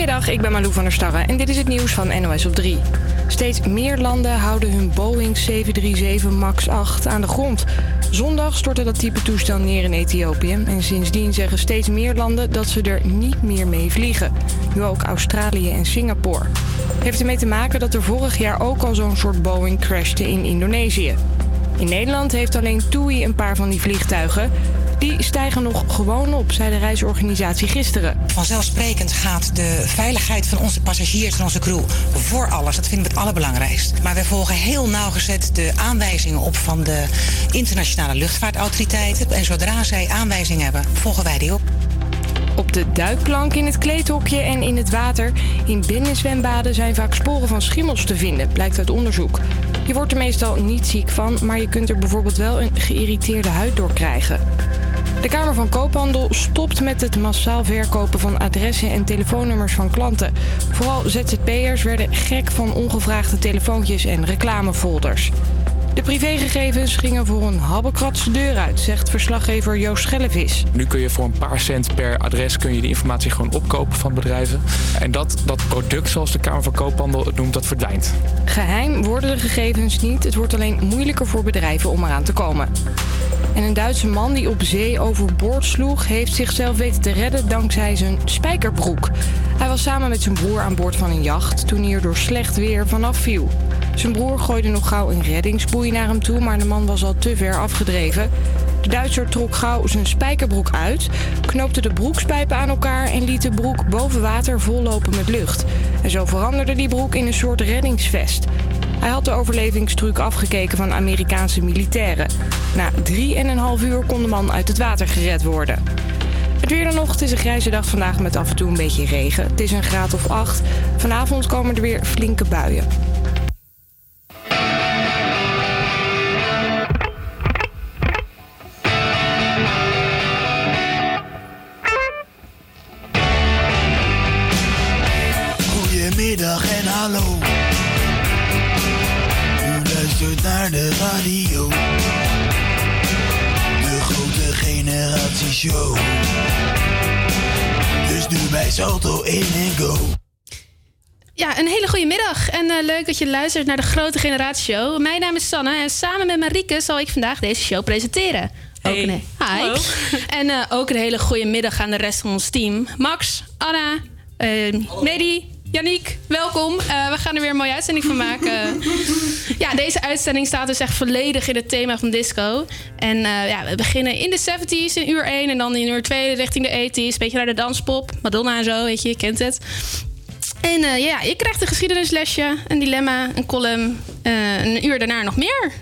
Goedemiddag, ik ben Malou van der Starre en dit is het nieuws van NOS op 3. Steeds meer landen houden hun Boeing 737 MAX 8 aan de grond. Zondag stortte dat type toestel neer in Ethiopië. En sindsdien zeggen steeds meer landen dat ze er niet meer mee vliegen. Nu ook Australië en Singapore. Heeft ermee te maken dat er vorig jaar ook al zo'n soort Boeing crashte in Indonesië. In Nederland heeft alleen TUI een paar van die vliegtuigen. Die stijgen nog gewoon op, zei de reisorganisatie gisteren. Vanzelfsprekend gaat de veiligheid van onze passagiers en onze crew voor alles. Dat vinden we het allerbelangrijkst. Maar wij volgen heel nauwgezet de aanwijzingen op van de internationale luchtvaartautoriteiten. En zodra zij aanwijzingen hebben, volgen wij die op. Op de duikplank, in het kleedhokje en in het water. In binnenzwembaden zijn vaak sporen van schimmels te vinden, blijkt uit onderzoek. Je wordt er meestal niet ziek van, maar je kunt er bijvoorbeeld wel een geïrriteerde huid door krijgen. De Kamer van Koophandel stopt met het massaal verkopen van adressen en telefoonnummers van klanten. Vooral ZZP'ers werden gek van ongevraagde telefoontjes en reclamefolders. De privégegevens gingen voor een habbekratse deur uit, zegt verslaggever Joost Schellevis. Nu kun je voor een paar cent per adres kun je die informatie gewoon opkopen van bedrijven. En dat, dat product, zoals de Kamer van Koophandel het noemt, dat verdwijnt. Geheim worden de gegevens niet. Het wordt alleen moeilijker voor bedrijven om eraan te komen. En een Duitse man die op zee overboord sloeg, heeft zichzelf weten te redden dankzij zijn spijkerbroek. Hij was samen met zijn broer aan boord van een jacht toen hij er door slecht weer vanaf viel. Zijn broer gooide nog gauw een reddingsboei naar hem toe, maar de man was al te ver afgedreven. De Duitser trok gauw zijn spijkerbroek uit, knoopte de broekspijpen aan elkaar en liet de broek boven water vollopen met lucht. En zo veranderde die broek in een soort reddingsvest. Hij had de overlevingstruc afgekeken van Amerikaanse militairen. Na 3,5 uur kon de man uit het water gered worden. Het weer dan nog. Het is een grijze dag vandaag met af en toe een beetje regen. Het is een graad of 8. Vanavond komen er weer flinke buien. Een hele goede middag en eh, leuk dat je luistert naar de Grote Generatieshow. Mijn naam is Sanne en samen met Marieke zal ik vandaag deze show presenteren. Ook Hey. een, hi. Hallo. En eh, ook een hele goede middag aan de rest van ons team. Max, Anna, uh, Medi, Yannick, welkom. Eh, we gaan er weer een mooie uitzending van maken. ja, deze uitzending staat dus echt volledig in het thema van disco. En ja, we beginnen in de 70s in uur 1 en dan in uur 2 richting de 80s. Beetje naar de danspop, Madonna en zo, weet je, je kent het. En eh, ja, je krijgt een geschiedenislesje, een dilemma, een column. eh, een uur daarna nog meer.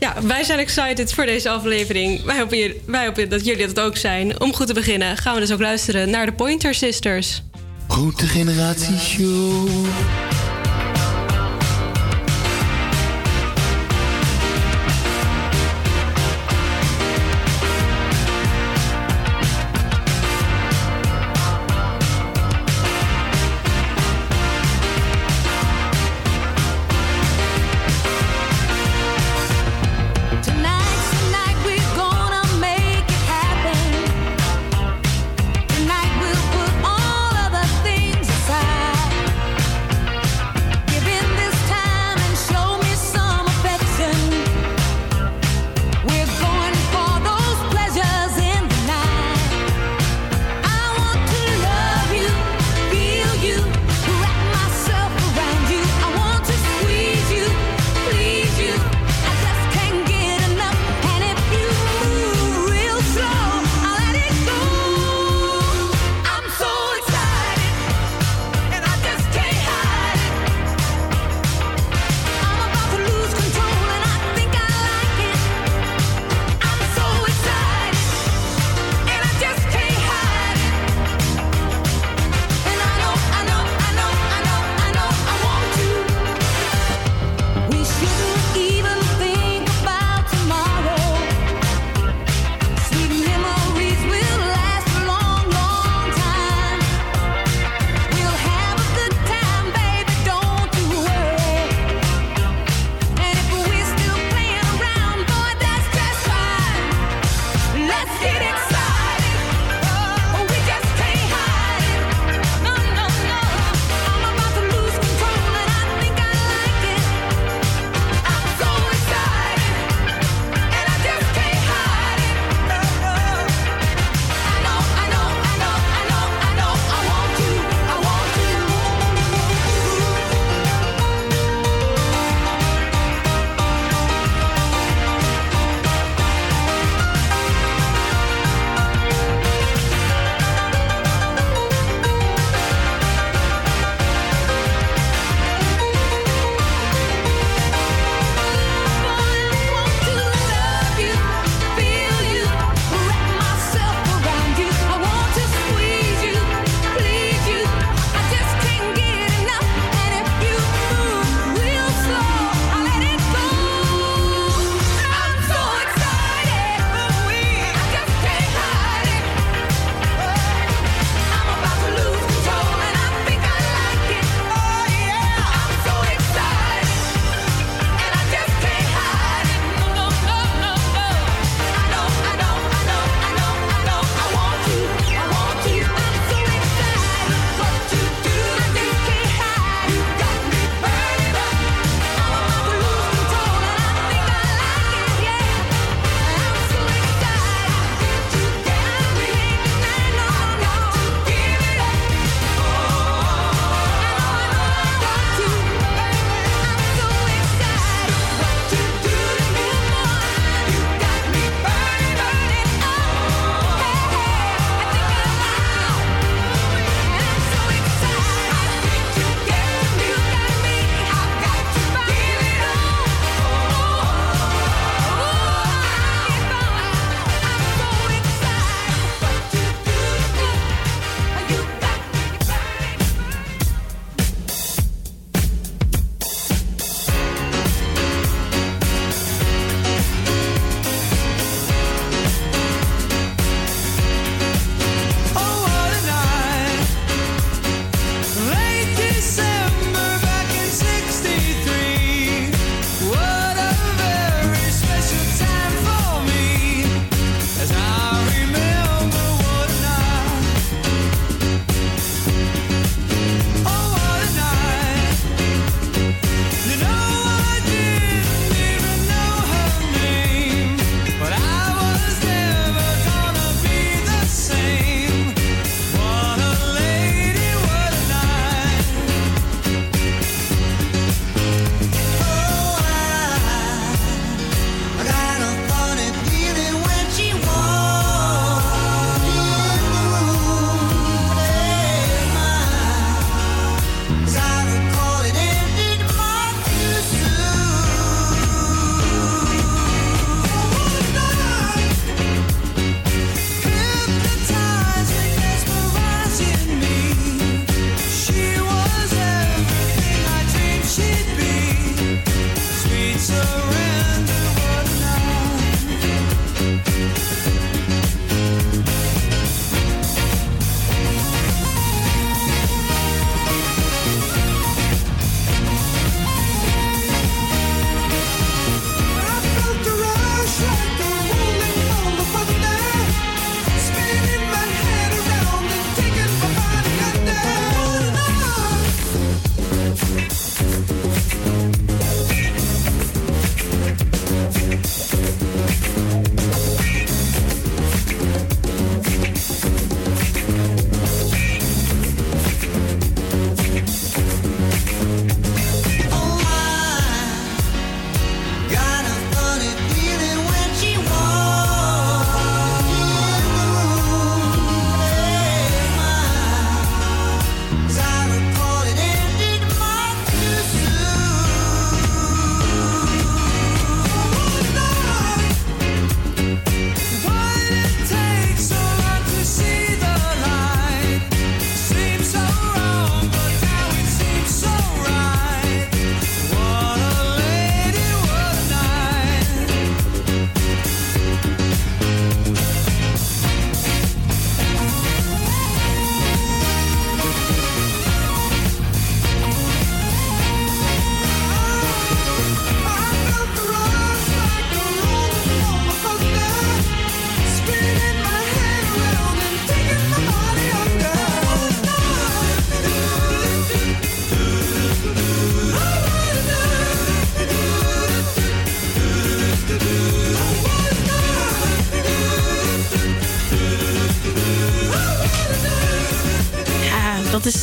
Ja, wij zijn excited voor deze aflevering. Wij hopen, hier- wij hopen dat jullie dat ook zijn. Om goed te beginnen gaan we dus ook luisteren naar de Pointer Sisters. Grote generatieshow. Tonight's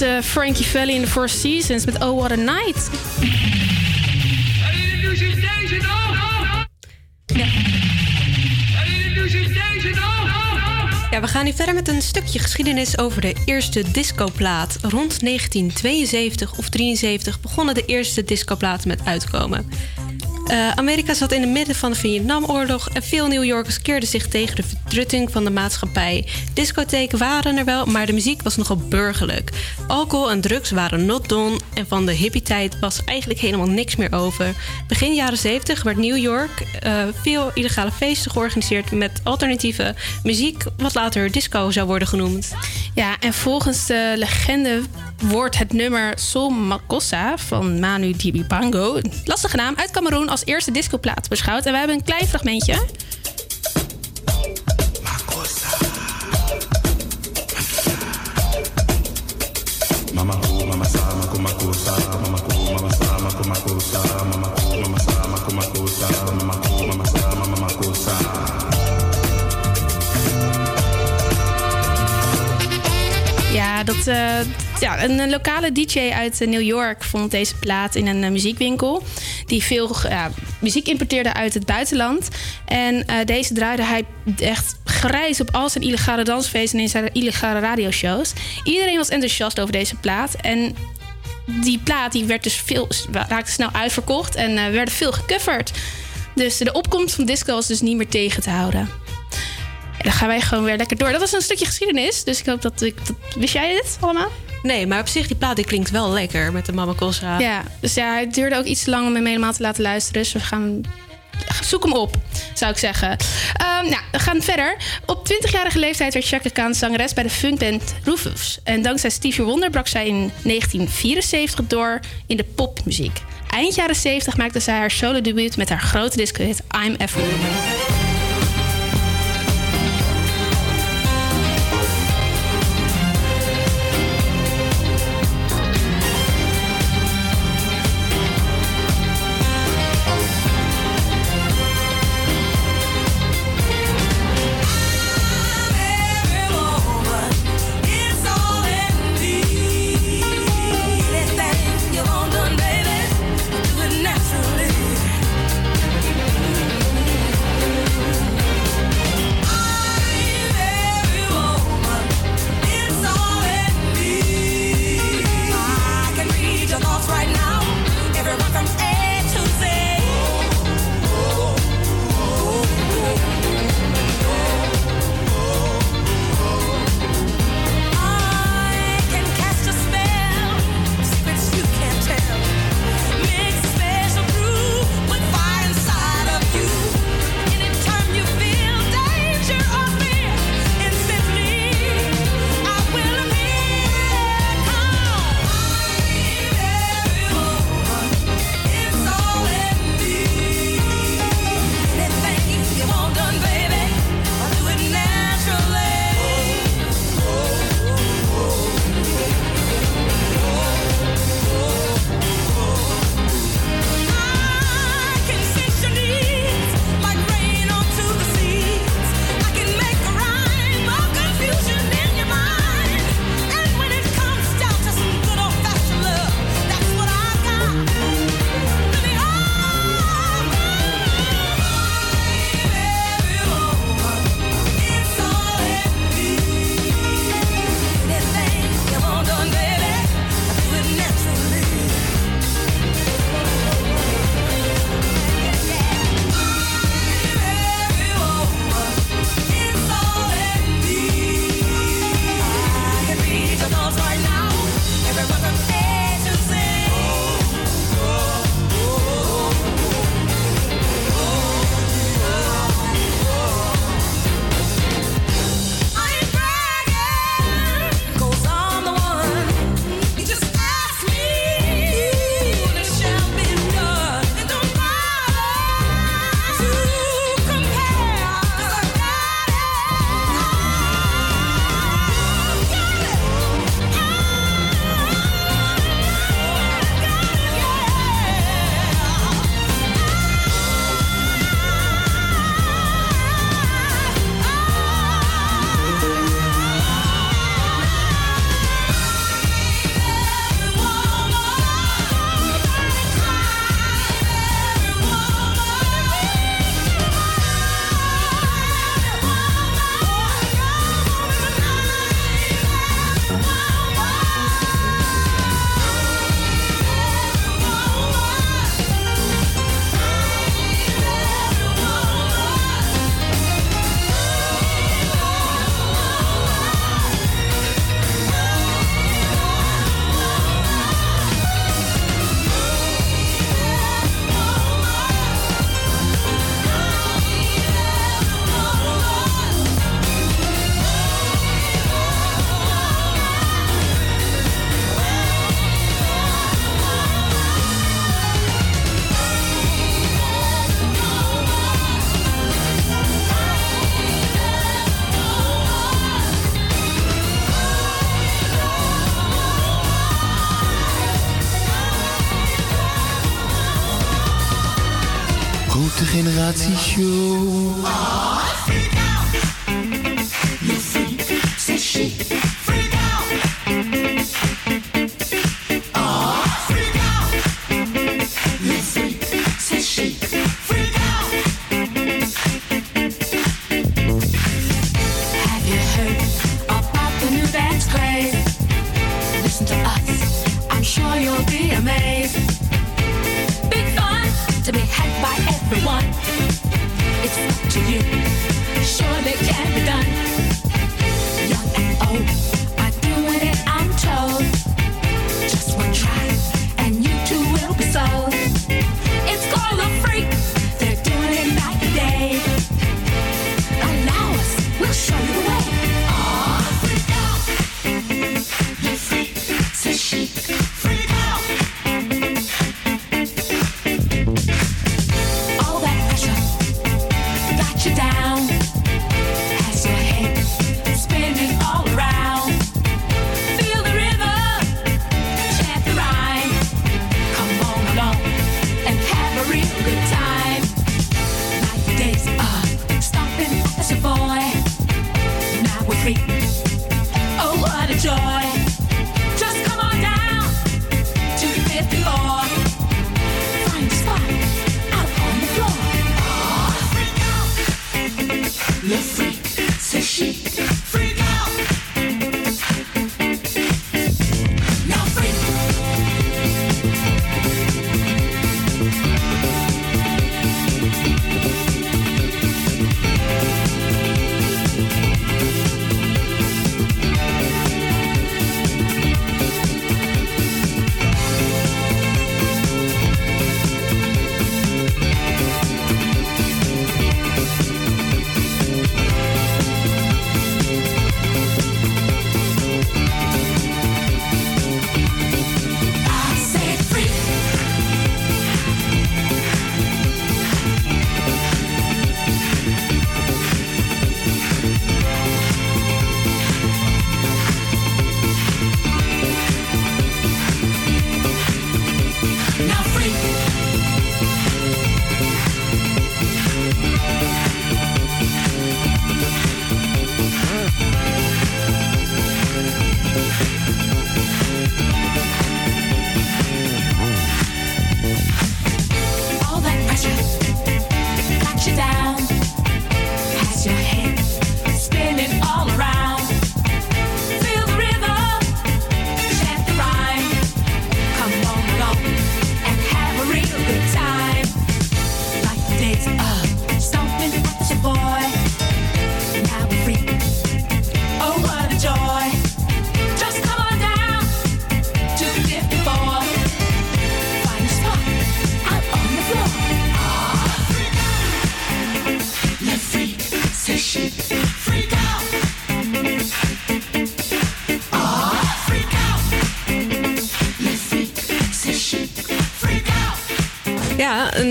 eh, Frankie Valli in the Four Seasons met Oh What a Night. Ja, we gaan nu verder met een stukje geschiedenis over de eerste discoplaat. Rond 1972 of 73 begonnen de eerste discoplaten met uitkomen. Eh, Amerika zat in het midden van de Vietnamoorlog en veel New Yorkers keerden zich tegen de verdrutting van de maatschappij. Discotheken waren er wel, maar de muziek was nogal burgerlijk. Alcohol en drugs waren not done en van de hippie-tijd was eigenlijk helemaal niks meer over. Begin jaren 70 werd New York eh, veel illegale feesten georganiseerd met alternatieve muziek, wat later disco zou worden genoemd. Ja, en volgens de legende wordt het nummer Sol Makossa van Manu Dibango, lastige naam, uit Cameroen als eerste discoplaat beschouwd. En we hebben een klein fragmentje. Ja, dat, eh, ja, een, lokale DJ uit eh, New York vond deze plaat in een eh, muziekwinkel. Die veel ja, muziek importeerde uit het buitenland. En deze draaide hij echt grijs op al zijn illegale dansfeesten en zijn illegale radioshows. Iedereen was enthousiast over deze plaat. En die plaat die werd dus veel, raakte snel uitverkocht en eh werd veel gecoverd. Dus de opkomst van disco was dus niet meer tegen te houden. En dan gaan wij gewoon weer lekker door. Dat was een stukje geschiedenis, dus ik hoop dat ik... Dat, wist jij dit allemaal? Nee, maar op zich, die plaat die klinkt wel lekker met de Mama Cosa. Ja, dus ja, het duurde ook iets te lang om hem helemaal te laten luisteren. Dus we gaan. Zoek hem op, zou ik zeggen. Ehm, nou, we gaan verder. Op 20-jarige leeftijd werd Chaka Khan zangeres bij de funkband Rufus. En dankzij Stevie Wonder brak zij in 1974 door in de popmuziek. Eind jaren 70 maakte zij haar solo-debuut met haar grote disco-hit I'm Every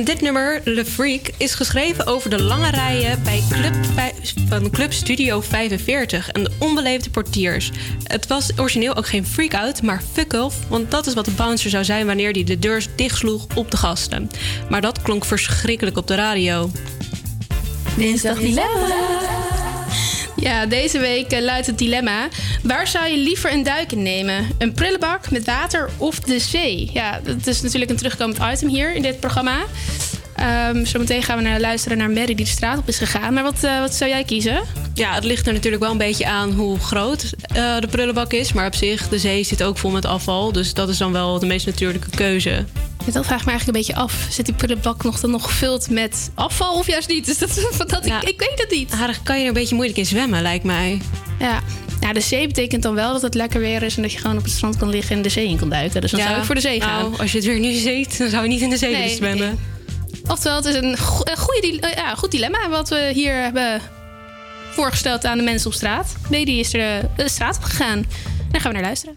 dit nummer, Le Freak, is geschreven over de lange rijen bij Club, van Club Studio 45 en de onbeleefde portiers. Het was origineel ook geen freak-out, maar fuck-off, want dat is wat de bouncer zou zijn wanneer hij de deur dichtsloeg op de gasten. Maar dat klonk verschrikkelijk op de radio. Dinsdag Dilemma. Ja, deze week eh, luidt het dilemma. Waar zou je liever een duik in nemen? Een prullenbak met water of de zee? Ja, dat is natuurlijk een terugkomend item hier in dit programma. Ehm, zometeen gaan we naar luisteren naar Mary die de straat op is gegaan. Maar wat, eh, wat zou jij kiezen? Ja, het ligt er natuurlijk wel een beetje aan hoe groot eh, de prullenbak is. Maar op zich, de zee zit ook vol met afval. Dus dat is dan wel de meest natuurlijke keuze. Dat vraag ik me eigenlijk een beetje af. Zit die prullenbak nog dan nog gevuld met afval of juist niet? Dus dat, dat, Ja. ik, ik weet het niet. Daar kan je er een beetje moeilijk in zwemmen, lijkt mij. Ja. ja, de zee betekent dan wel dat het lekker weer is... en dat je gewoon op het strand kan liggen en de zee in kan duiken. Dus dan zou ik voor de zee gaan. Nou, als je het weer nu ziet, dan zou je niet in de zee Nee, willen zwemmen. Oftewel, het is een, go- een goede, eh, ja, goed dilemma wat we hier hebben voorgesteld aan de mensen op straat. Nee, die is er de, de straat op gegaan. Daar gaan we naar luisteren.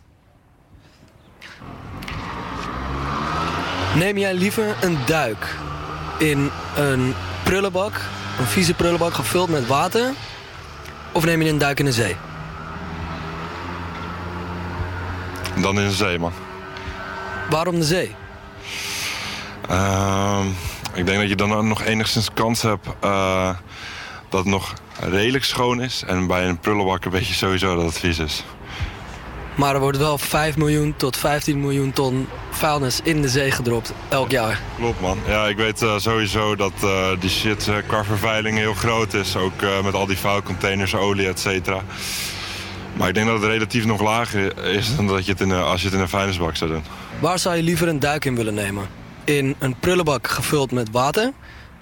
Neem jij liever een duik in een prullenbak, een vieze prullenbak gevuld met water, of neem je een duik in de zee? Dan in de zee, man. Waarom de zee? Ehm, Ik denk dat je dan nog enigszins kans hebt eh, dat het nog redelijk schoon is. En bij een prullenbak weet je sowieso dat het vies is. Maar er wordt wel 5 miljoen tot 15 miljoen ton vuilnis in de zee gedropt elk jaar. Klopt man. Ja, ik weet eh, sowieso dat eh, die shit eh, qua vervuiling heel groot is. Ook eh, met al die vuilcontainers, olie, et cetera. Maar ik denk dat het relatief nog lager is dan dat je het in, een- als je het in een vuilnisbak zou doen. Waar zou je liever een duik in willen nemen? In een prullenbak gevuld met water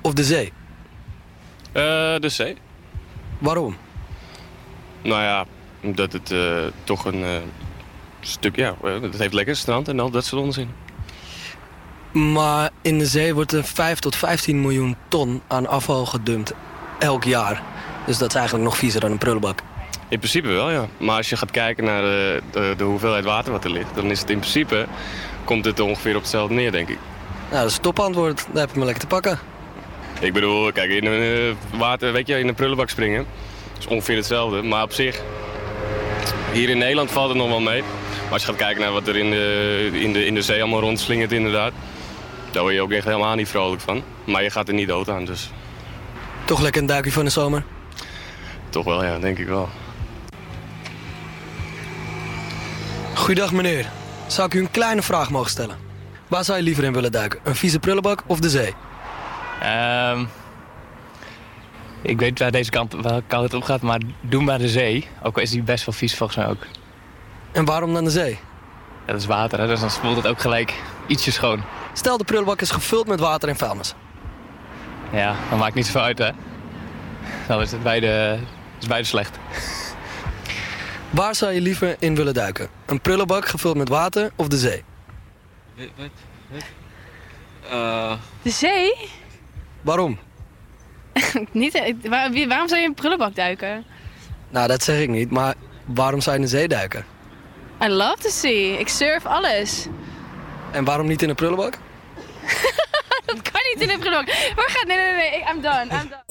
of de zee? Eh, de zee. Waarom? Nou ja, omdat het eh, toch een eh, stuk, ja, eh, het heeft lekker strand en al dat soort onzin. Maar in de zee wordt er 5 tot 15 miljoen ton aan afval gedumpt elk jaar. Dus dat is eigenlijk nog viezer dan een prullenbak. In principe wel, ja. Maar als je gaat kijken naar de, de, de hoeveelheid water wat er ligt, dan is het in principe, komt het ongeveer op hetzelfde neer, denk ik. Nou, dat is een topantwoord. Daar heb je me lekker te pakken. Ik bedoel, kijk, in een eh, water, weet je, in een prullenbak springen, is ongeveer hetzelfde. Maar op zich, hier in Nederland valt het nog wel mee. Maar als je gaat kijken naar wat er in de, in de, in de zee allemaal rondslingert inderdaad, daar word je ook echt helemaal niet vrolijk van. Maar je gaat er niet dood aan, dus Toch lekker een duikje van de zomer. toch wel, ja, denk ik wel. Goeiedag meneer. Zou ik u een kleine vraag mogen stellen? Waar zou je liever in willen duiken? Een vieze prullenbak of de zee? Ehm, ik weet waar deze kant, welke kant het op gaat, maar doe maar de zee. Ook al is die best wel vies volgens mij ook. En waarom dan de zee? Dat is water, hè, dus dan spoelt het ook gelijk ietsje schoon. Stel de prullenbak is gevuld met water en vuilnis. Ja, dat maakt niet zoveel uit, hè. Dan is het beide, is beide slecht. Waar zou je liever in willen duiken? Een prullenbak gevuld met water of de zee? De zee? Waarom? Niet, eh, waar- waarom zou je in een prullenbak duiken? Nou, dat zeg ik niet, maar waarom zou je in de zee duiken? I love to see. Ik surf alles. En waarom niet in een prullenbak? Dat kan niet in een prullenbak. Waar gaat... Nee, nee, nee. nee. I'm done. I'm done.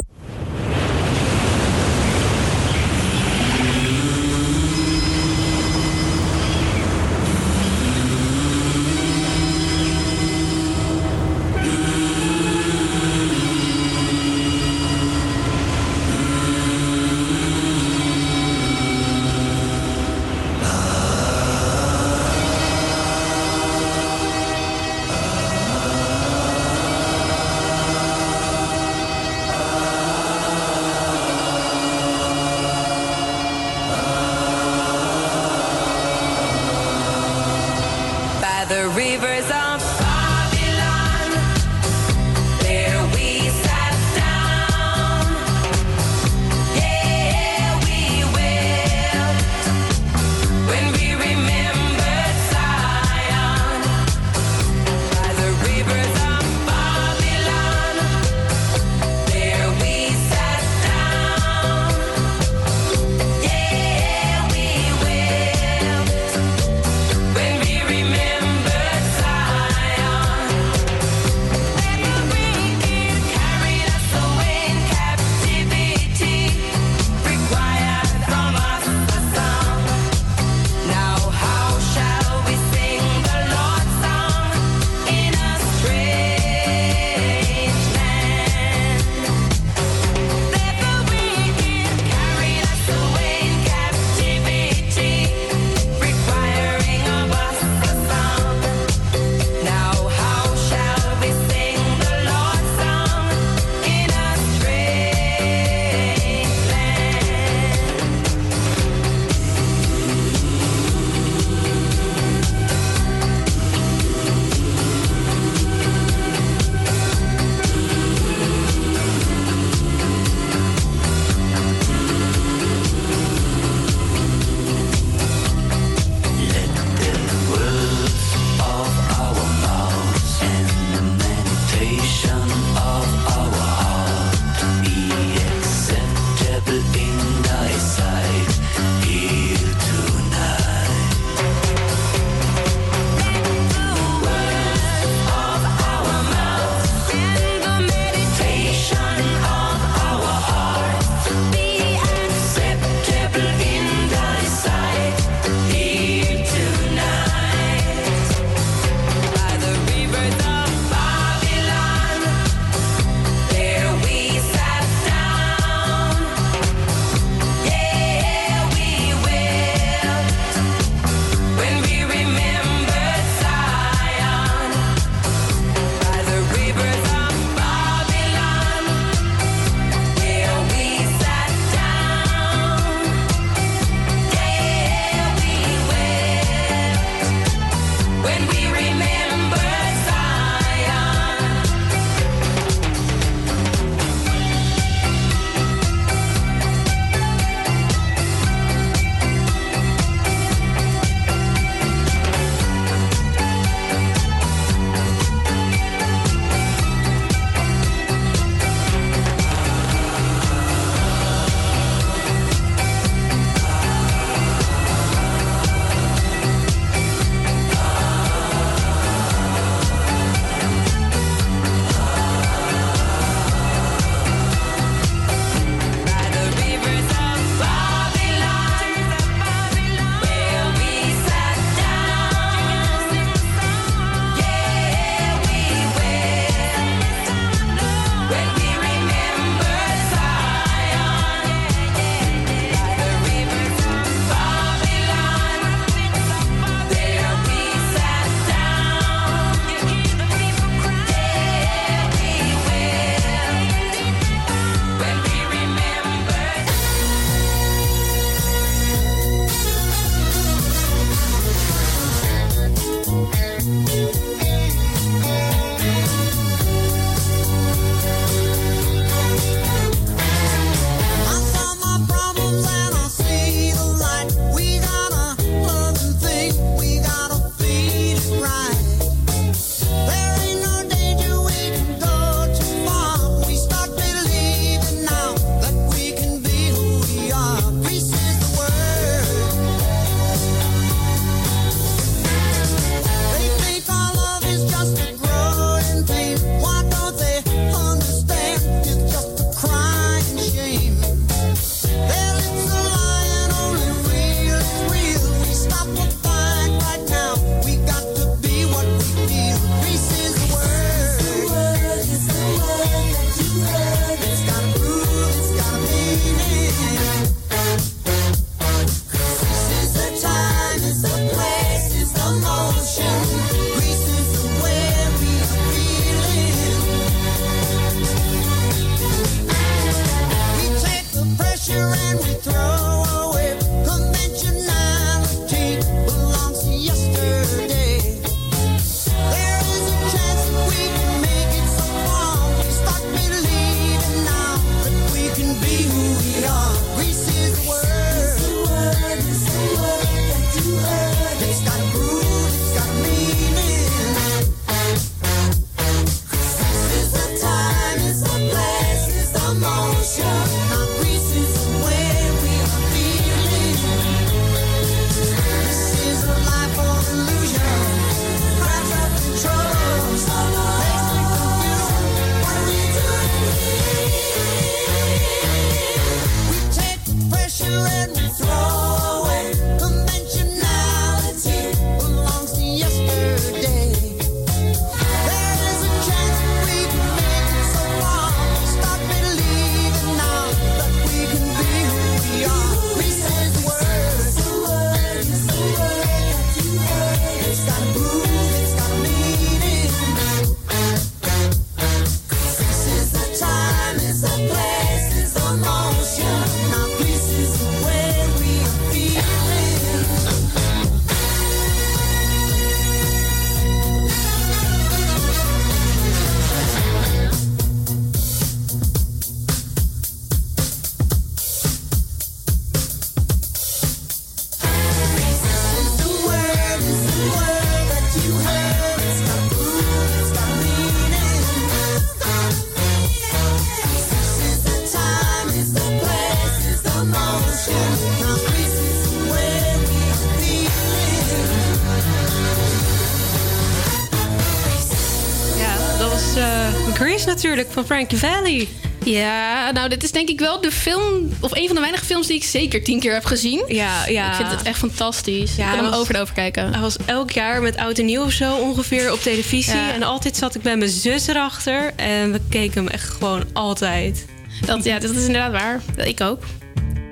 Natuurlijk van Frankie Valley. Ja, nou, dit is denk ik wel de film, of een van de weinige films die ik zeker tien keer heb gezien. Ja, ja. Ik vind het echt fantastisch. Ja, ik kan hem was- over en over kijken. Hij was elk jaar met oud en nieuw of zo ongeveer op televisie. Ja. En altijd zat ik bij mijn zus erachter. En we keken hem echt gewoon altijd. Dat, ja, dat is inderdaad waar. Ik ook.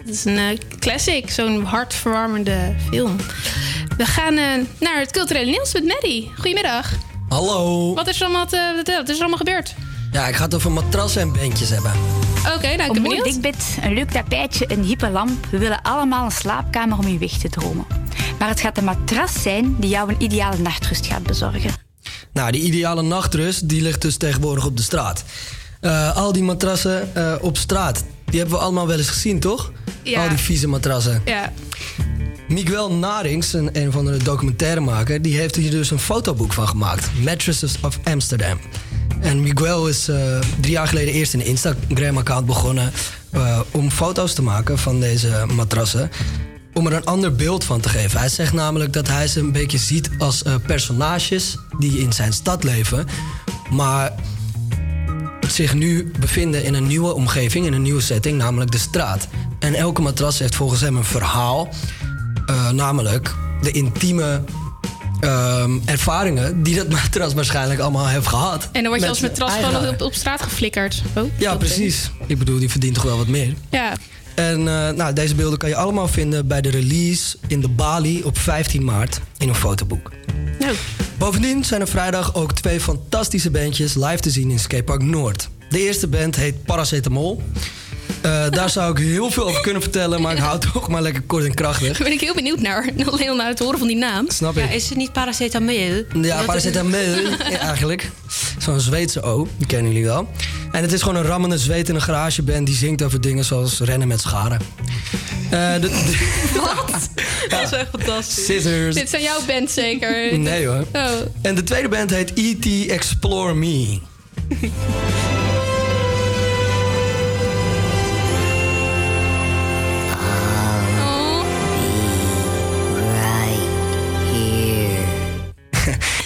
Het is een eh, classic, zo'n hartverwarmende film. We gaan eh, naar het culturele nieuws met Maddie. Goedemiddag. Hallo. Wat is er allemaal, te- wat is er allemaal gebeurd? Ja, ik ga het over matrassen en bandjes hebben. Oké, nou, ik Een mooi dikbed, een leuk tapijtje, een hippe lamp. We willen allemaal een slaapkamer om je weg te dromen. Maar het gaat de matras zijn die jou een ideale nachtrust gaat bezorgen. Nou, die ideale nachtrust, die ligt dus tegenwoordig op de straat. Eh, al die matrassen eh, op straat, die hebben we allemaal wel eens gezien, toch? Ja. Al die vieze matrassen. Ja. Miguel Narings, een, een van de documentairemaker, die heeft hier dus een fotoboek van gemaakt. Mattresses of Amsterdam. En Miguel is eh, drie jaar geleden eerst een Instagram-account begonnen eh, om foto's te maken van deze matrassen. Om er een ander beeld van te geven. Hij zegt namelijk dat hij ze een beetje ziet als eh, personages die in zijn stad leven. Maar zich nu bevinden in een nieuwe omgeving, in een nieuwe setting, namelijk de straat. En elke matras heeft volgens hem een verhaal. Namelijk de intieme ehm, ervaringen die dat matras waarschijnlijk allemaal heeft gehad. En dan word je als matras gewoon op, op straat geflikkerd. Oh, Ja, precies. Ik bedoel, die verdient toch wel wat meer. Ja. En eh, nou, deze beelden kan je allemaal vinden bij de release in de Bali op 15 maart in een fotoboek. Nou. Bovendien zijn er vrijdag ook twee fantastische bandjes live te zien in Skatepark Noord. De eerste band heet Paracetamol. Eh, daar zou ik heel veel over kunnen vertellen, maar ik hou het toch maar lekker kort en krachtig. Daar ben ik heel benieuwd naar. Alleen al naar het horen van die naam. Snap ik. Ja, is het niet paracetamol? Ja, paracetamol ja, eigenlijk. Zo'n Zweedse O, die kennen jullie wel. En het is gewoon een rammende zweet in een garageband die zingt over dingen zoals rennen met scharen. Eh, de, de- Dat is echt fantastisch. Scissors. Dit zijn jouw band zeker? Nee hoor. Oh. En de tweede band heet E.T. Explore Me.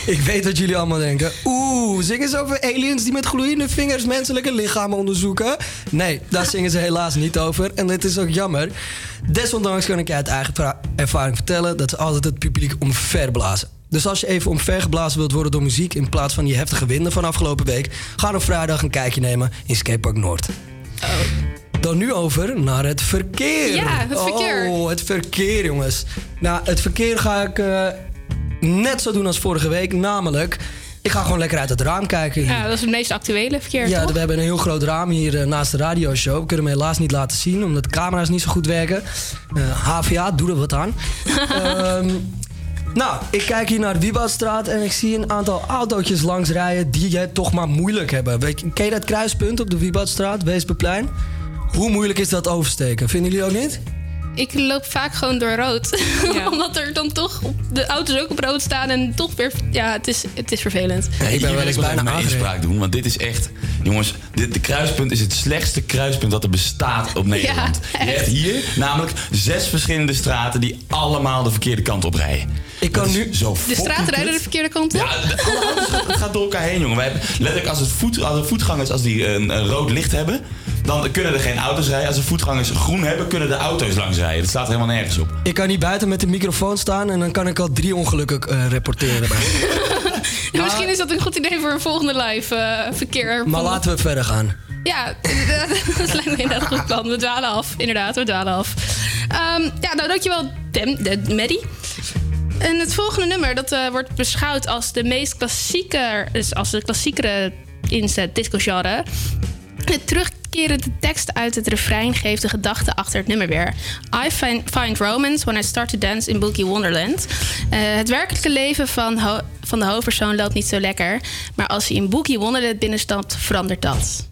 Ik weet wat jullie allemaal denken. Oeh, zingen ze over aliens die met gloeiende vingers menselijke lichamen onderzoeken? Nee, daar zingen ze helaas niet over. En dit is ook jammer. Desondanks kan ik je uit eigen ervaring vertellen dat ze altijd het publiek omverblazen. Dus als je even omvergeblazen wilt worden door muziek in plaats van die heftige winden van afgelopen week, ga op vrijdag een kijkje nemen in Skatepark Noord. Dan nu over naar het verkeer. Ja, het verkeer. Oh, het verkeer, jongens. Nou, het verkeer ga ik eh, net zo doen als vorige week. Namelijk, ik ga gewoon lekker uit het raam kijken. hier. Ja, dat is het meest actuele verkeer, Ja, toch? we hebben een heel groot raam hier eh, naast de radioshow. We kunnen hem helaas niet laten zien, omdat de camera's niet zo goed werken. Eh, HVA, doe er wat aan. Ehm, nou, ik kijk hier naar de Wieboudstraat en ik zie een aantal autootjes langs rijden die het toch maar moeilijk hebben. Weet je, ken je dat kruispunt op de Wieboudstraat, Weesperplein? Hoe moeilijk is dat oversteken? Vinden jullie ook niet? Ik loop vaak gewoon door rood. Omdat er dan toch op de auto's ook op rood staan en toch weer. Ja, het is, het is vervelend. Ja, ik ben Hier wel eens bijna aangereden. inspraak doen, want dit is echt... Jongens, dit, de kruispunt is het slechtste kruispunt dat er bestaat op Nederland. Ja, Je hebt hier namelijk zes verschillende straten die allemaal de verkeerde kant op rijden. Ik kan nu... Zo De straten rijden de verkeerde kant op. Ja, de- gaat, het gaat door elkaar heen, jongen. Wij hebben, letterlijk, als, het voet, als de voetgangers als die een, een rood licht hebben... dan kunnen er geen auto's rijden. Als de voetgangers groen hebben, kunnen de auto's langs rijden. Dat staat er helemaal nergens op. Ik kan niet buiten met de microfoon staan en dan kan ik al drie ongelukken eh, rapporteren. bij. Ja, misschien is dat een goed idee voor een volgende live eh, verkeer. Maar laten we verder gaan. Ja, dat lijkt me inderdaad goed plan. We dwalen af. Inderdaad, we dwalen af. Ehm, ja, nou dankjewel, Dem, de, Maddie. En het volgende nummer, dat eh, wordt beschouwd als de meest klassieke... Dus als de klassiekere inzet disco-genre. Het terugkerende tekst uit het refrein geeft de gedachte achter het nummer weer. I find, find romance when I start to dance in Boogie Wonderland. Eh, het werkelijke leven van, van de hoofdpersoon loopt niet zo lekker. Maar als hij in Boogie Wonderland binnenstapt, verandert dat.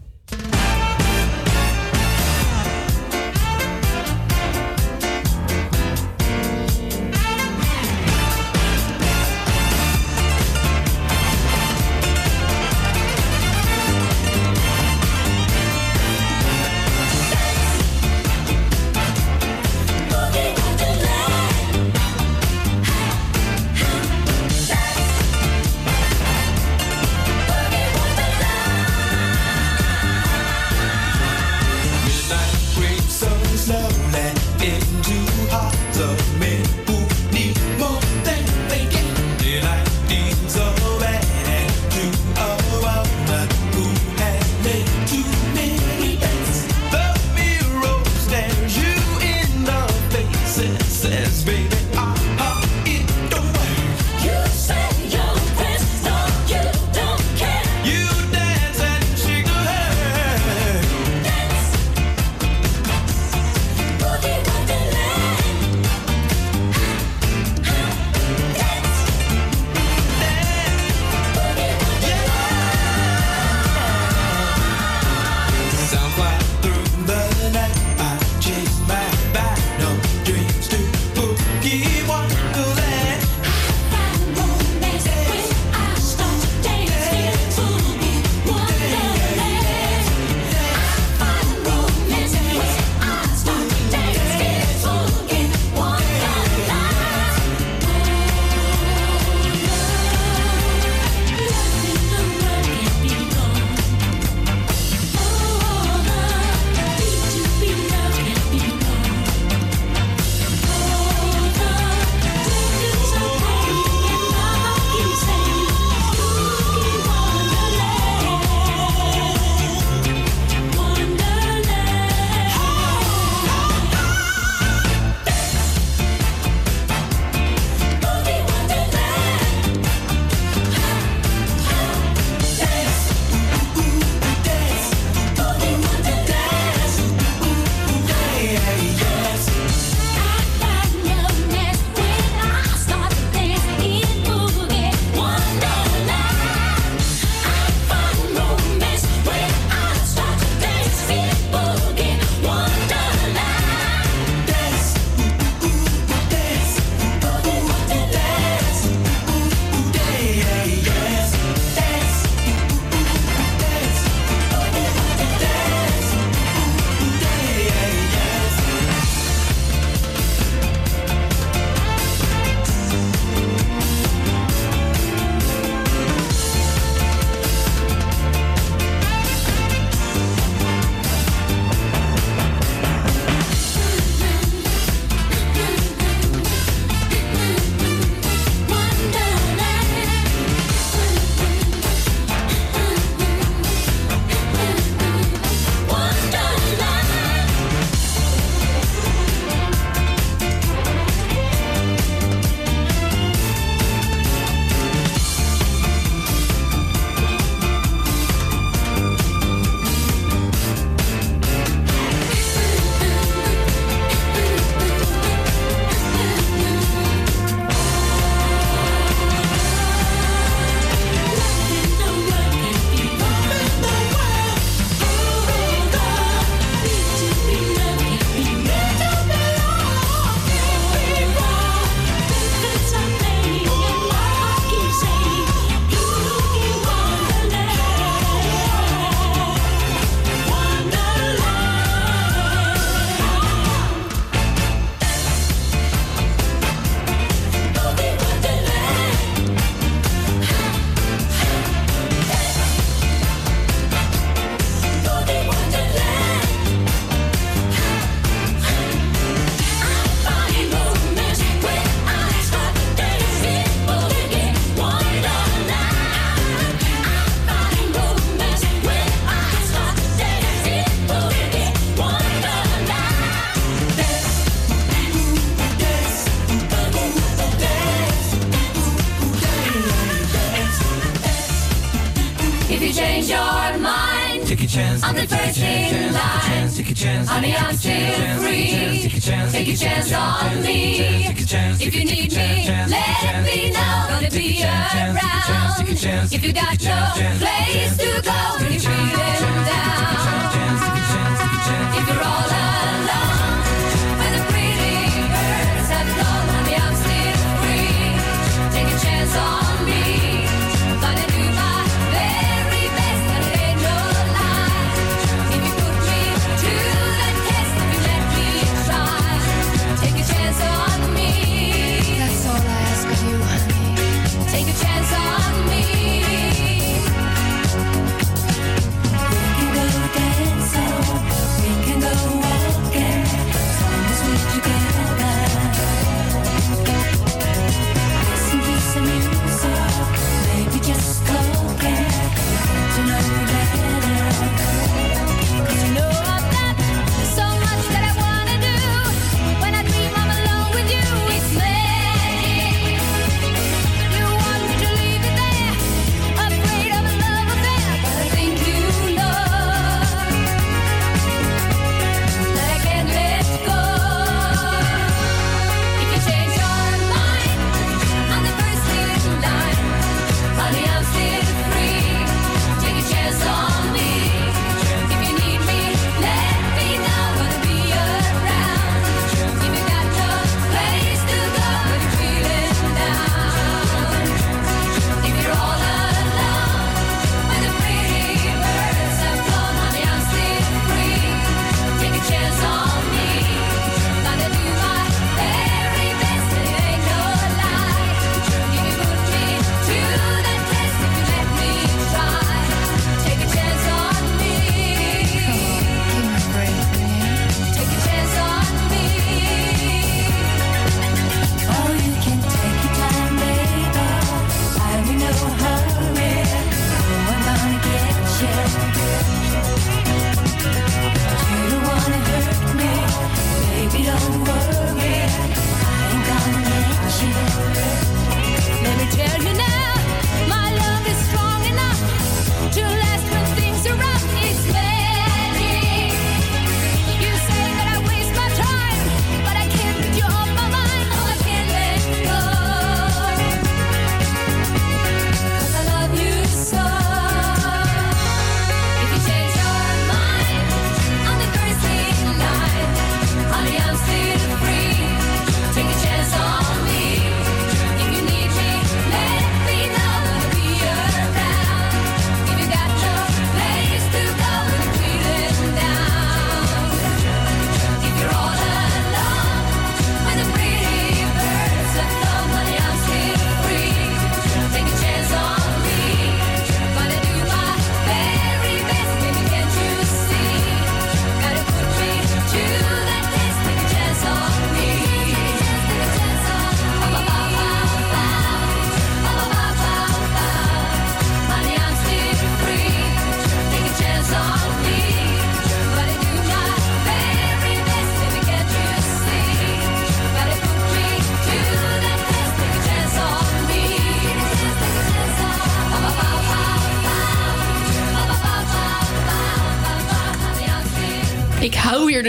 Chance. Take a chance on me. If you need me, let me know. Gonna be around. If you got no place to go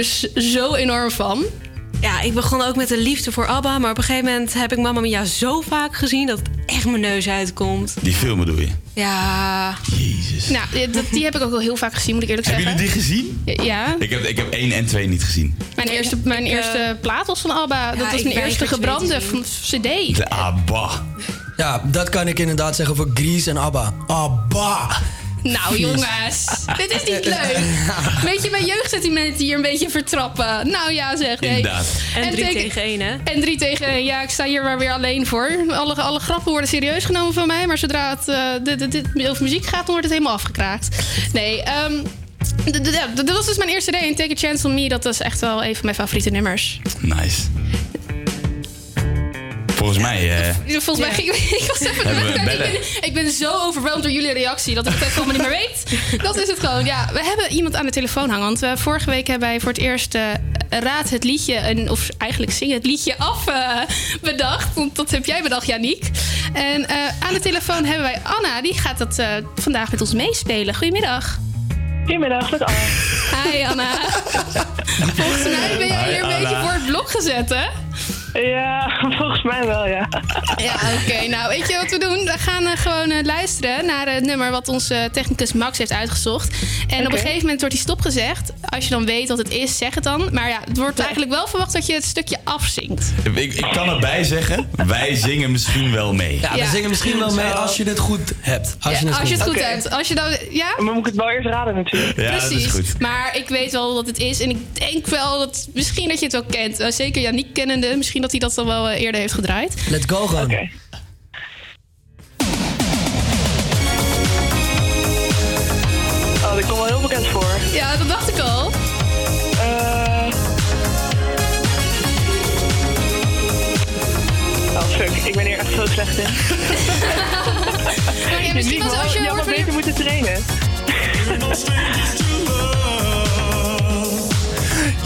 dus zo enorm van. Ja, ik begon ook met de liefde voor ABBA. Maar op een gegeven moment heb ik Mamma Mia zo vaak gezien... dat het echt mijn neus uitkomt. Die film bedoel je? Ja. Jezus. Nou, die, die heb ik ook wel heel vaak gezien, moet ik eerlijk Hebben zeggen. jullie die gezien? Ja. Ik heb, ik heb 1 en 2 niet gezien. Mijn eerste, mijn eerste plaat was van Alba. dat was mijn eerste twee gebrande CD. De ABBA. Ja, dat kan ik inderdaad zeggen voor Grease en ABBA. ABBA! Nou jongens, dit is niet leuk. Weet je, mijn jeugdsentimenten hier een beetje vertrappen. Nou ja zeg. Nee. Inderdaad. En drie teken- tegen één, hè? En drie tegen één. Ja, ik sta hier maar weer alleen voor. Alle, alle grappen worden serieus genomen van mij. Maar zodra het eh, dit, dit, dit over muziek gaat, dan wordt het helemaal afgekraakt. Nee, ehm dat was dus mijn eerste idee. En Take a Chance on Me, dat was echt wel een van mijn favoriete nummers. Nice. Volgens mij... eh, Volgens mij ging ik, ik was even ik, ik ben zo overweldigd door jullie reactie dat ik het helemaal niet meer weet. Dat is het gewoon. Ja, we hebben iemand aan de telefoon hangen. Want eh, vorige week hebben wij voor het eerst eh, Raad het liedje, en, of eigenlijk zing het liedje af eh, bedacht. Want dat heb jij bedacht, Janiek. En eh, aan de telefoon hebben wij Anna. Die gaat dat eh, vandaag met ons meespelen. Goedemiddag. Goedemiddag, met Anna. Hi Anna. Volgens mij ben jij Hi, hier een beetje voor het blok gezet, hè? Ja, volgens mij wel, ja. Ja, oké. Nou, weet je wat we doen? We gaan eh, gewoon eh, luisteren naar het nummer wat onze technicus Max heeft uitgezocht. En op een gegeven moment wordt die stopgezegd. Als je dan weet wat het is, zeg het dan. Maar ja, het wordt eigenlijk wel verwacht dat je het stukje afzingt. Ik, ik kan erbij zeggen, wij zingen misschien wel mee. Ja, we zingen misschien wel mee als je het goed hebt. Als je Ja, het als je het goed Oké. hebt. Als je dan, ja? Maar moet ik het wel eerst raden natuurlijk. Ja, dat is goed. Maar ik weet wel wat het is. En ik denk wel dat misschien dat je het wel kent. Eh, zeker Yannick kennende. Misschien dat hij dat dan wel eh, eerder heeft gedraaid. Let's go gewoon. Oh, dat komt wel heel bekend voor. Ja, dat dacht ik al. Eh. Oh, fuck. Ik ben hier echt zo slecht in. ja, misschien Niet als- je had van- beter moeten trainen.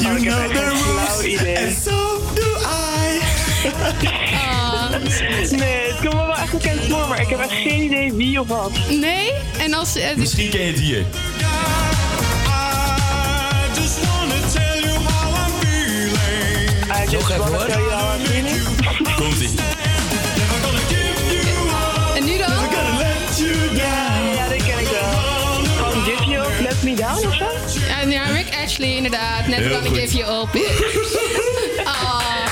Oh, ik heb echt geen flauw idee. Ah. Nee, het komt me wel echt bekend voor, maar ik heb echt geen idee wie of wat. Nee? En als... eh, Misschien ken je het hier. I just even, hoor. tell you how I'm feeling. Komt ie. En nu dan? Ja, ja, dat ken ik wel. Van Give You Up, Let Me Down of zo? Ja, ja, Rick Ashley inderdaad. Never Heel gonna goed. give you up. Ah.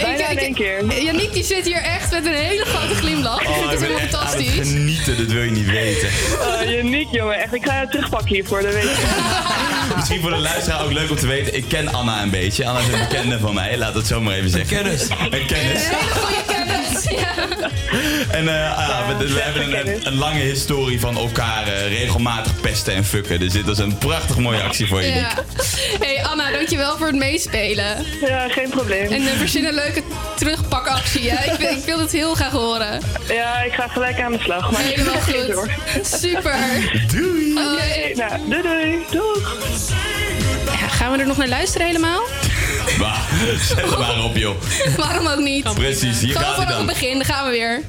Nou, één keer. Yannick die zit hier echt met een hele grote glimlach. ik vind Oh, ik het ben helemaal aan het fantastisch. genieten, dat wil je niet weten. Oh, uniek, jongen. Echt, ik ga je terugpakken hiervoor, dat weet je. Misschien voor de luisteraar ook leuk om te weten. Ik ken Anna een beetje. Anna is een bekende van mij. Laat het zo maar even zeggen. kennis. Een kennis. Goeie kennis. Ja. En eh, ah, we, we hebben een, een lange historie van elkaar eh, regelmatig pesten en fucken. Dus dit was een prachtig mooie actie voor je. Ja. Hey Anna, dankjewel voor het meespelen. Ja, geen probleem. En uh, verzin een leuke terugpakactie. Hè? Ik, wil- ik wil het heel graag horen. Ja, ik ga gelijk aan de slag. Maar Helemaal goed. door. Super. Doei. Hoi. Nou, doei doei. Doeg. Ja, gaan we er nog naar luisteren helemaal? Bah, zet maar op joh. Waarom ook niet? Precies, hier Gewoon gaat vanaf het dan. begin, daar gaan we weer.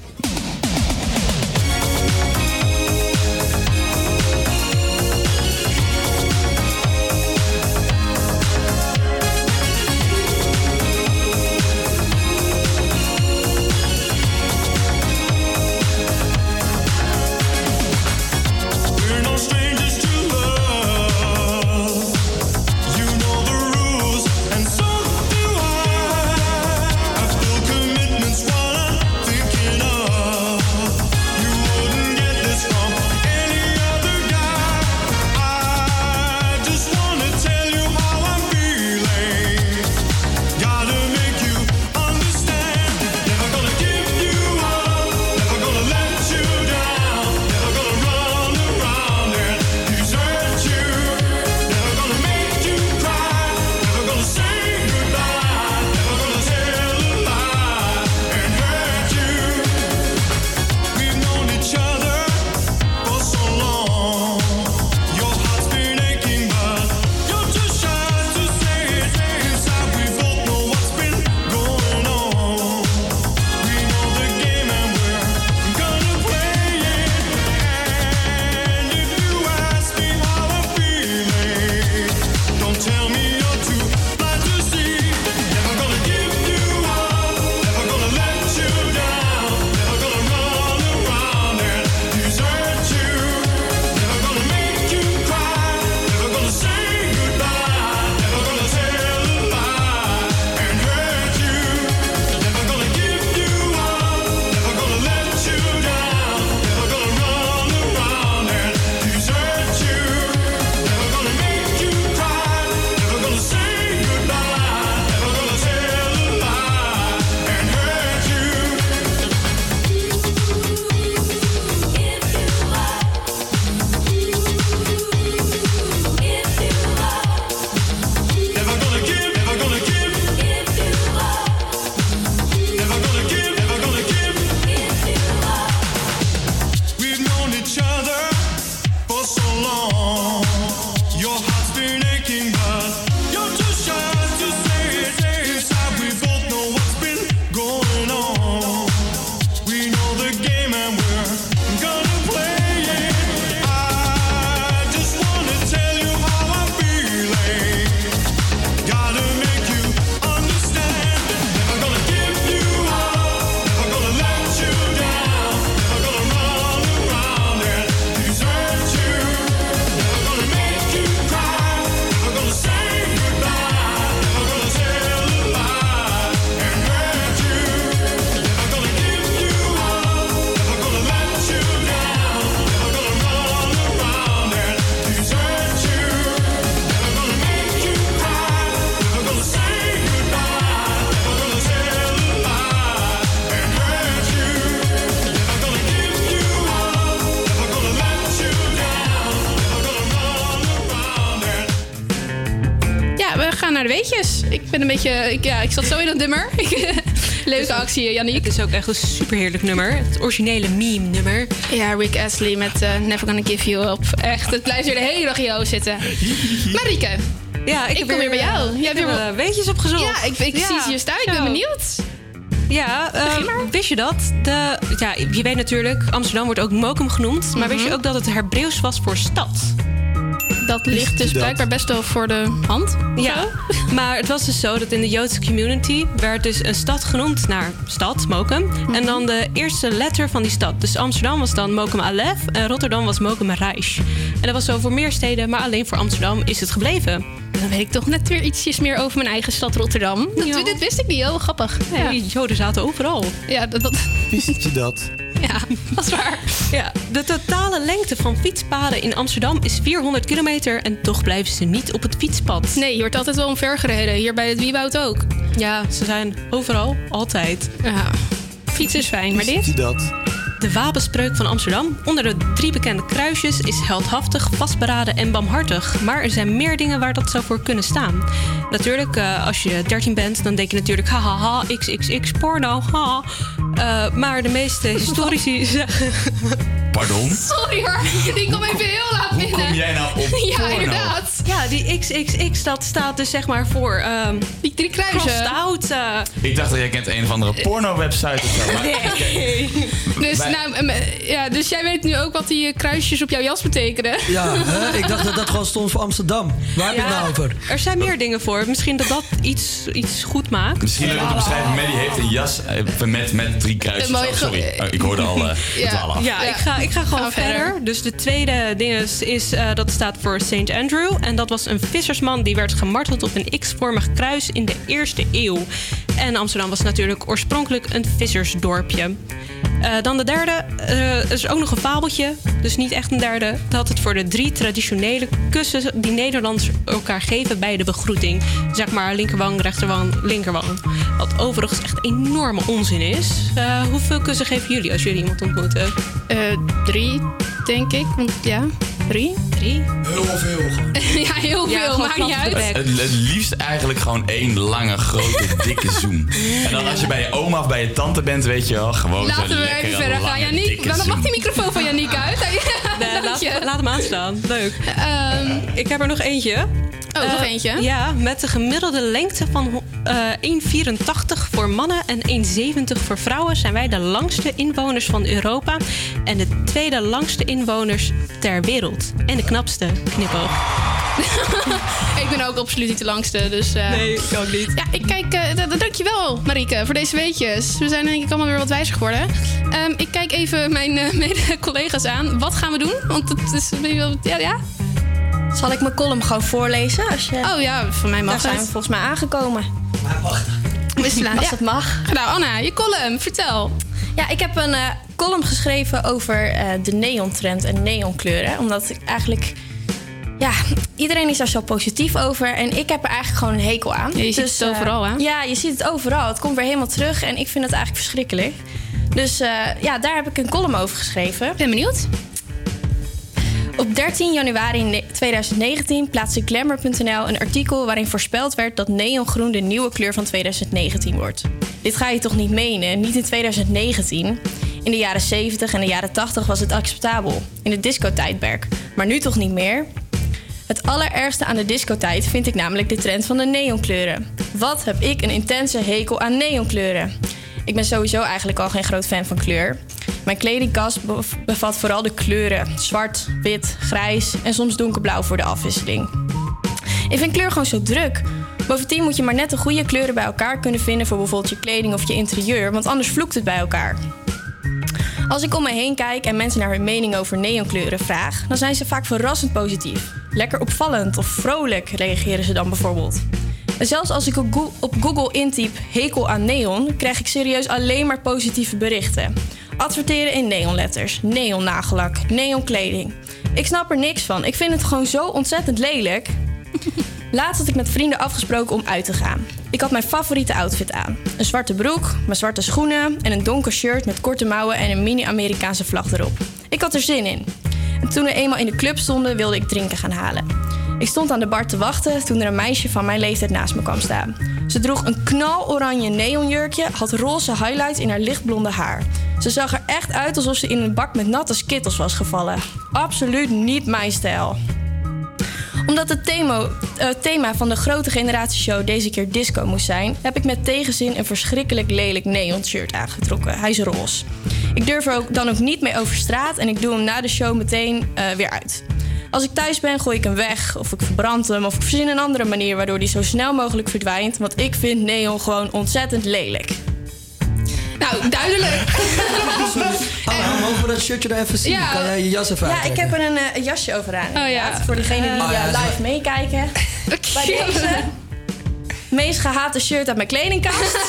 Beetje... Ik, ja, ik zat zo in dat nummer. Leuke actie, Yannick. Het is ook echt een superheerlijk nummer. Het originele meme-nummer. Ja, Rick Astley met eh, Never Gonna Give You Up. Echt, het blijft weer de hele dag in jou zitten. Marike, Ja, ik, kom weer bij jou. eh, Jij ik hebt heb weer eh, weetjes opgezocht. Ja, ik, ik Ja, zie ze je staan. Ik ben benieuwd. Ja, eh, wist je dat? De, ja, je weet natuurlijk, Amsterdam wordt ook Mokum genoemd. Maar wist je ook dat het Hebreeuws was voor stad? Dat ligt dus blijkbaar best wel voor de hand. Ja, maar het was dus zo dat in de Joodse community werd dus een stad genoemd naar stad, Mokum. En dan de eerste letter van die stad. Dus Amsterdam was dan Mokum Alef en Rotterdam was Mokum Reich. En dat was zo voor meer steden, maar alleen voor Amsterdam is het gebleven. Dan weet ik toch net weer ietsjes meer over mijn eigen stad Rotterdam. Dat, Ja. Dit wist ik niet, heel grappig. Ja, die Joden zaten overal. Ja, dat, dat, Wist je dat? ja, dat is waar. Ja, de totale lengte van fietspaden in Amsterdam is 400 kilometer en toch blijven ze niet op het fietspad. Nee, je wordt altijd wel omvergereden. Hier bij het Wieboud ook. Ja, ze zijn overal, altijd. Ja, fietsen is fijn, maar dit? Dat? De wapenspreuk van Amsterdam onder de drie bekende kruisjes is heldhaftig, vastberaden en barmhartig. Maar er zijn meer dingen waar dat zou voor kunnen staan. Natuurlijk, eh, als je 13 bent, dan denk je natuurlijk hahaha, xxx, porno, ha. Eh, maar de meeste historici zeggen... Pardon? Sorry hoor, die kom even heel laat Hoe binnen. kom jij nou op Ja, porno? inderdaad. Ja, die XXX, dat staat dus zeg maar voor... ehm die drie kruisen. Out. eh. Ik dacht dat jij kent een of andere porno-website of zo. Maar, Nee. Dus, Wij- nou, eh, ja, dus jij weet nu ook wat die eh, kruisjes op jouw jas betekenen? Ja, hè? ik dacht dat dat gewoon stond voor Amsterdam. Waar heb je het nou over? Er zijn meer dingen voor. Misschien dat dat iets, iets goed maakt. Misschien dat ik het beschrijven. Maddie heeft een jas eh, met, met drie kruisjes. Oh, sorry, Oh, ik hoorde al eh Ja, dwalen af. ja, ik ga, ik ga gewoon verder. verder. Dus de tweede ding is, is eh, dat staat voor St. Andrew. En dat was een vissersman die werd gemarteld op een X-vormig kruis in de eerste eeuw. En Amsterdam was natuurlijk oorspronkelijk een vissersdorpje. Eh, dan de derde, eh, er is ook nog een fabeltje, dus niet echt een derde. Dat het voor de drie traditionele kussen die Nederlanders elkaar geven bij de begroeting. Zeg maar linkerwang, rechterwang, linkerwang. Wat overigens echt enorme onzin is. Eh, hoeveel kussen geven jullie als jullie iemand ontmoeten? Drie, denk ik. Want ja, drie. Drie? Heel veel. ja, heel Ja, veel. gewoon Maakt niet uit. Het, het liefst eigenlijk gewoon één lange, grote, dikke zoen. En dan als je bij je oma of bij je tante bent, weet je wel, gewoon Laten we lekkere, even verder gaan. dikke dan mag die microfoon van Yannick uit. Nee, laat, laat hem aanstaan. Leuk. Ehm, Ik heb er nog eentje. Oh, nog Eh, eentje? Ja, met de gemiddelde lengte van eh 1,84 voor mannen en 1,70 voor vrouwen zijn wij de langste inwoners van Europa en de tweede langste inwoners ter wereld. En de knapste, knipoog. ik ben ook absoluut niet de langste, dus... eh, Nee, ik ook niet. Ja, ik kijk... eh, d- dankjewel, Marieke, voor deze weetjes. We zijn denk ik allemaal weer wat wijzer geworden. Ehm, ik kijk even mijn eh, mede-collega's aan. Wat gaan we doen? Want het is... Ja, ja? Zal ik mijn column gewoon voorlezen? Als je... Oh ja, voor mij mag Daar zijn we volgens mij aangekomen. Wisselen. Als het mag. Nou, Anna, je column, vertel. Ja, ik heb een eh, column geschreven over eh, de neontrend en neonkleuren. Omdat ik eigenlijk... Ja, iedereen is daar zo positief over. En ik heb er eigenlijk gewoon een hekel aan. Ja, je ziet het eh, overal, hè? Ja, je ziet het overal. Het komt weer helemaal terug. En ik vind het eigenlijk verschrikkelijk. Dus ja, daar heb ik een column over geschreven. Ben benieuwd. Op 13 januari ne- 2019 plaatste Glamour.nl een artikel waarin voorspeld werd dat neongroen de nieuwe kleur van 2019 wordt. Dit ga je toch niet menen? Niet in 2019. In de jaren 70 en de jaren 80 was het acceptabel. In het discotijdperk. Maar nu toch niet meer? Het allerergste aan de discotijd vind ik namelijk de trend van de neonkleuren. Wat heb ik een intense hekel aan neonkleuren? Ik ben sowieso eigenlijk al geen groot fan van kleur. Mijn kledingkast bev- bevat vooral de kleuren zwart, wit, grijs en soms donkerblauw voor de afwisseling. Ik vind kleur gewoon zo druk. Bovendien moet je maar net de goede kleuren bij elkaar kunnen vinden voor bijvoorbeeld je kleding of je interieur, want anders vloekt het bij elkaar. Als ik om me heen kijk en mensen naar hun mening over neonkleuren vraag, dan zijn ze vaak verrassend positief. Lekker opvallend of vrolijk reageren ze dan bijvoorbeeld. Zelfs als ik op Go- op Google intyp hekel aan neon, krijg ik serieus alleen maar positieve berichten. Adverteren in neonletters, neonnagellak, neonkleding. Ik snap er niks van. Ik vind het gewoon zo ontzettend lelijk. Laatst had ik met vrienden afgesproken om uit te gaan. Ik had mijn favoriete outfit aan. Een zwarte broek, mijn zwarte schoenen en een donker shirt met korte mouwen en een mini-Amerikaanse vlag erop. Ik had er zin in. En toen we eenmaal in de club stonden, wilde ik drinken gaan halen. Ik stond aan de bar te wachten toen er een meisje van mijn leeftijd naast me kwam staan. Ze droeg een knaloranje neonjurkje, had roze highlights in haar lichtblonde haar. Ze zag er echt uit alsof ze in een bak met natte skittles was gevallen. Absoluut niet mijn stijl omdat het thema, eh, thema van de grote generatieshow deze keer disco moest zijn, heb ik met tegenzin een verschrikkelijk lelijk neon shirt aangetrokken. Hij is roze. Ik durf er ook, dan ook niet mee over straat en ik doe hem na de show meteen eh, weer uit. Als ik thuis ben, gooi ik hem weg, of ik verbrand hem, of ik verzin een andere manier waardoor die zo snel mogelijk verdwijnt. Want ik vind neon gewoon ontzettend lelijk. Nou, duidelijk. Anna, mogen we dat shirtje er even zien? Ja. Kan jij je jas even Ja, ik heb er een, eh, een jasje over aan. Oh ja. inderdaad, Voor degenen die Oh ja, eh, zo. live meekijken. Bij deze meest gehate shirt uit mijn kledingkast.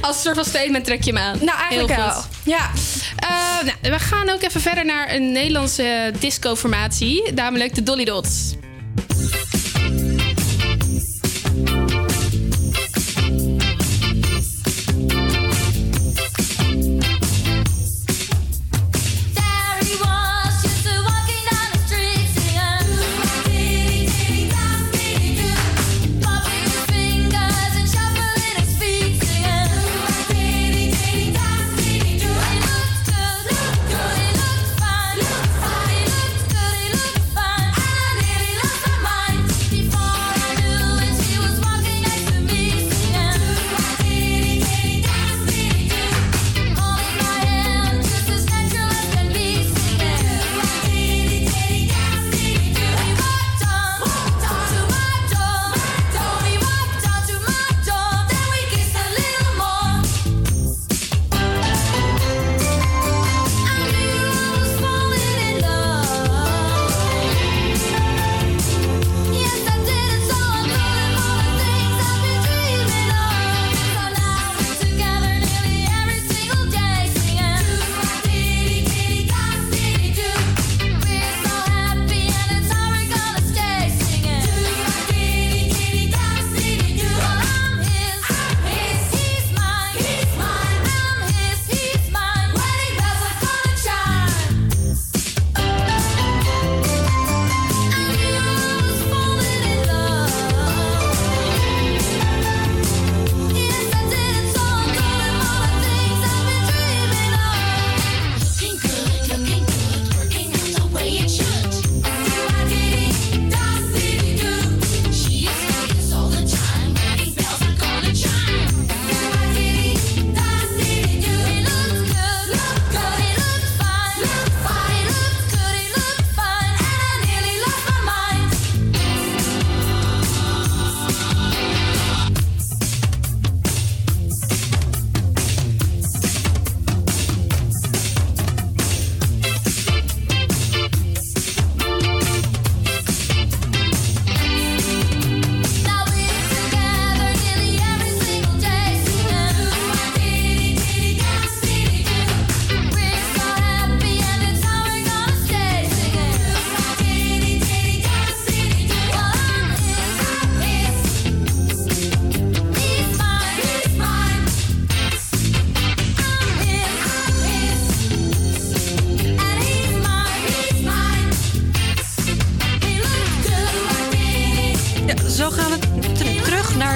Als een soort van statement trek je hem aan. Nou, eigenlijk Heel wel. Ja. Eh, nou, we gaan ook even verder naar een Nederlandse disco-formatie. Namelijk de Dolly Dots.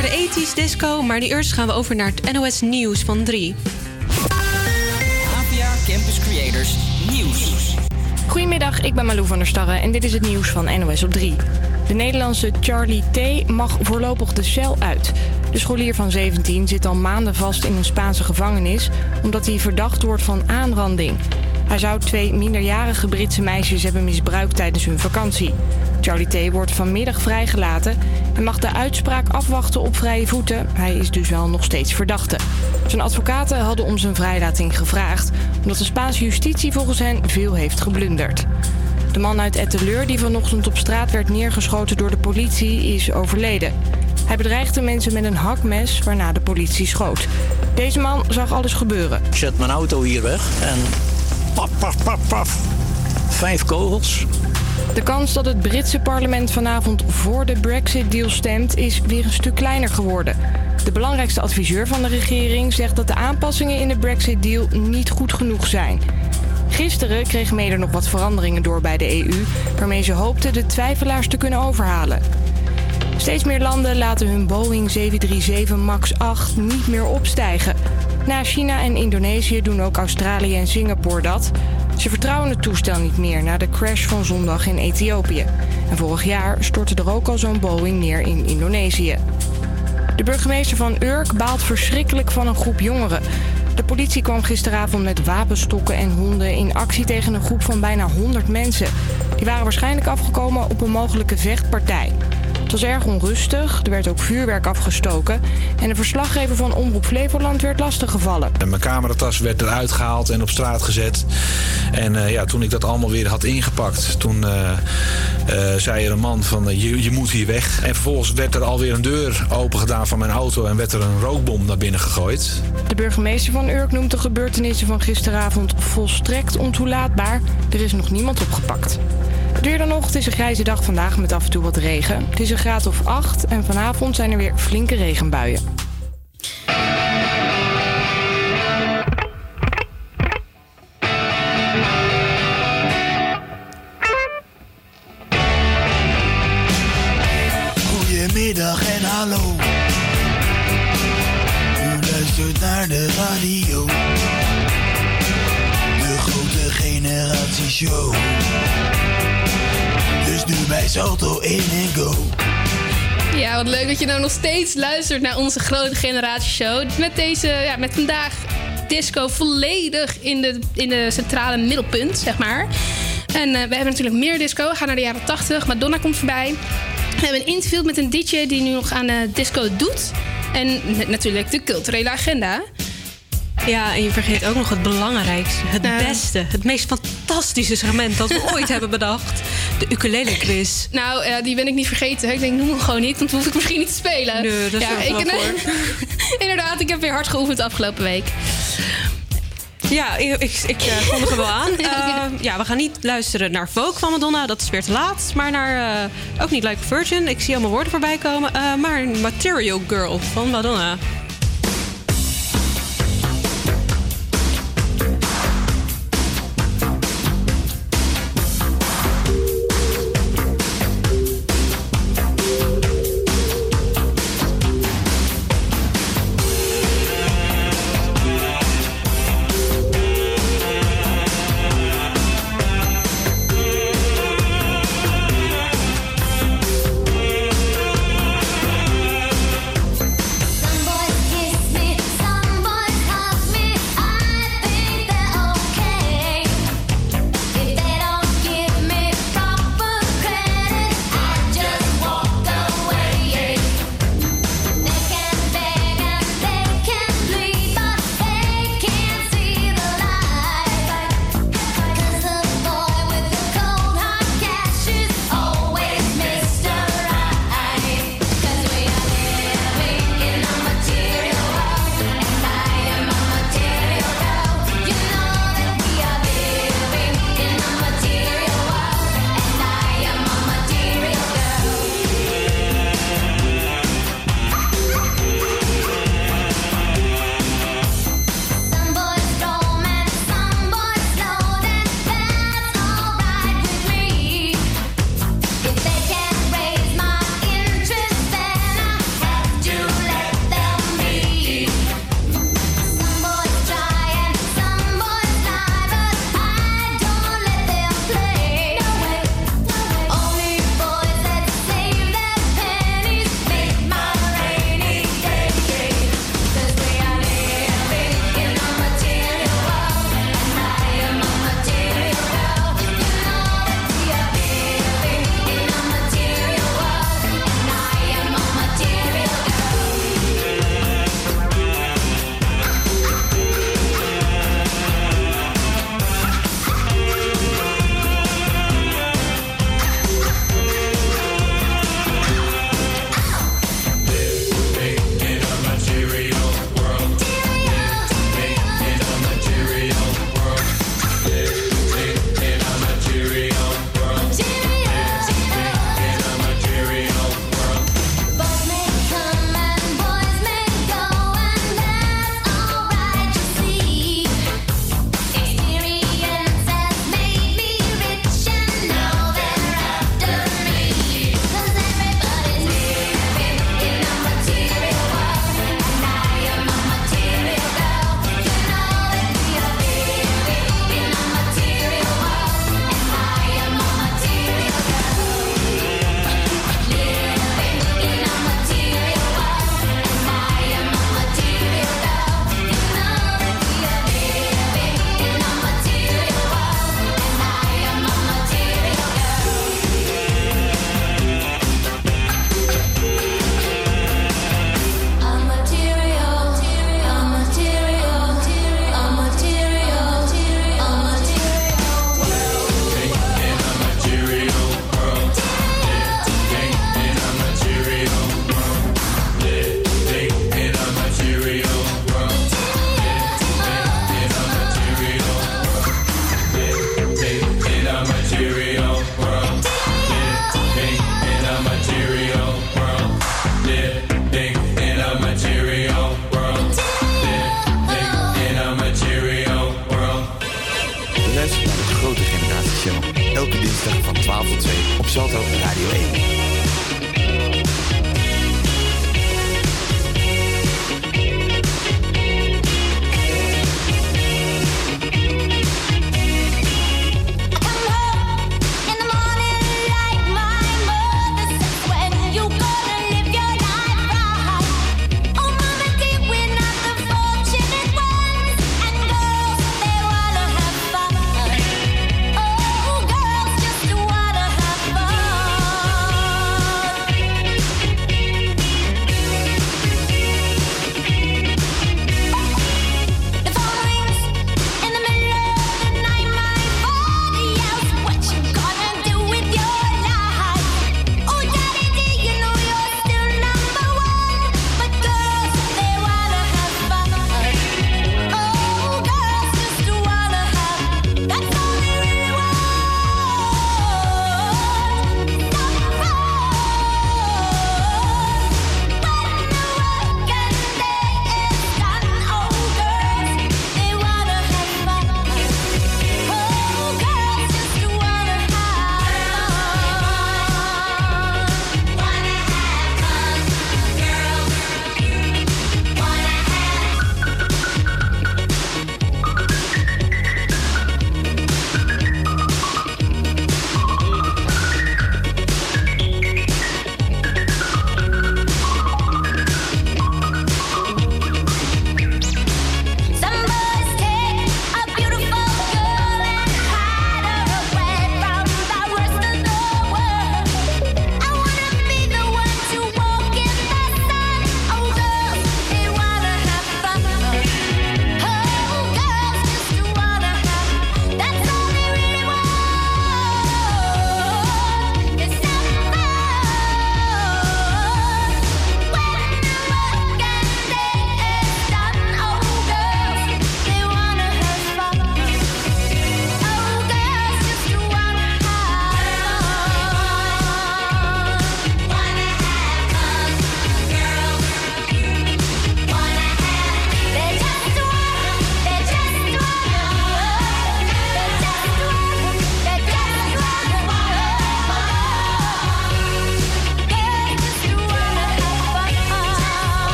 Naar de 80s disco. Maar die eerst gaan we over naar het NOS Nieuws van 3. APA Campus Creators Nieuws. Goedemiddag, ik ben Malou van der Starre en dit is het nieuws van NOS op 3. De Nederlandse Charlie T. mag voorlopig de cel uit. De scholier van 17 zit al maanden vast in een Spaanse gevangenis... omdat hij verdacht wordt van aanranding. Hij zou twee minderjarige Britse meisjes hebben misbruikt tijdens hun vakantie. Charlie T. wordt vanmiddag vrijgelaten en mag de uitspraak afwachten op vrije voeten. Hij is dus wel nog steeds verdachte. Zijn advocaten hadden om zijn vrijlating gevraagd... omdat de Spaanse justitie volgens hen veel heeft geblunderd. De man uit Etteleur die vanochtend op straat werd neergeschoten door de politie is overleden. Hij bedreigde mensen met een hakmes waarna de politie schoot. Deze man zag alles gebeuren. Ik zet mijn auto hier weg en paf, paf, paf, paf. Vijf kogels. De kans dat het Britse parlement vanavond voor de Brexit-deal stemt is weer een stuk kleiner geworden. De belangrijkste adviseur van de regering zegt dat de aanpassingen in de Brexit-deal niet goed genoeg zijn. Gisteren kreeg Meder nog wat veranderingen door bij de EU, waarmee ze hoopten de twijfelaars te kunnen overhalen. Steeds meer landen laten hun Boeing 737 MAX 8 niet meer opstijgen. Na China en Indonesië doen ook Australië en Singapore dat. Ze vertrouwen het toestel niet meer na de crash van zondag in Ethiopië. En vorig jaar stortte er ook al zo'n Boeing neer in Indonesië. De burgemeester van Urk baalt verschrikkelijk van een groep jongeren. De politie kwam gisteravond met wapenstokken en honden in actie tegen een groep van bijna 100 mensen. Die waren waarschijnlijk afgekomen op een mogelijke vechtpartij. Het was erg onrustig, er werd ook vuurwerk afgestoken en de verslaggever van Omroep Flevoland werd lastiggevallen. En Mijn cameratas werd eruit gehaald en op straat gezet. En eh, ja, toen ik dat allemaal weer had ingepakt, toen eh, eh, zei er een man van je, je moet hier weg. En vervolgens werd er alweer een deur open gedaan van mijn auto en werd er een rookbom naar binnen gegooid. De burgemeester van Urk noemt de gebeurtenissen van gisteravond volstrekt ontoelaatbaar. Er is nog niemand opgepakt. Het dan nog. Het is een grijze dag vandaag met af en toe wat regen. Het is een graad of 8 en vanavond zijn er weer flinke regenbuien. Wat leuk dat je nou nog steeds luistert naar onze grote generatieshow. Met deze, ja, met vandaag disco volledig in de, in de centrale middelpunt, zeg maar. En eh, we hebben natuurlijk meer disco. We gaan naar de jaren 80. Madonna komt voorbij. We hebben een interview met een DJ die nu nog aan eh, disco doet. En natuurlijk de culturele agenda. Ja, en je vergeet ook nog het belangrijkste, het beste, het meest fantastische segment dat we ooit hebben bedacht. De ukulele quiz. Nou, die ben ik niet vergeten. Ik denk, noem hem gewoon niet, want dan hoef ik misschien niet te spelen. Nee, dat ja, zorgt ik, wel Inderdaad, ik heb weer hard geoefend de afgelopen week. Ja, ik, ik, ik eh, kondig er wel aan. Eh, ja, we gaan niet luisteren naar Vogue van Madonna, dat is weer te laat. Maar naar, eh, ook niet Like Virgin, ik zie allemaal woorden voorbij komen. maar Material Girl van Madonna.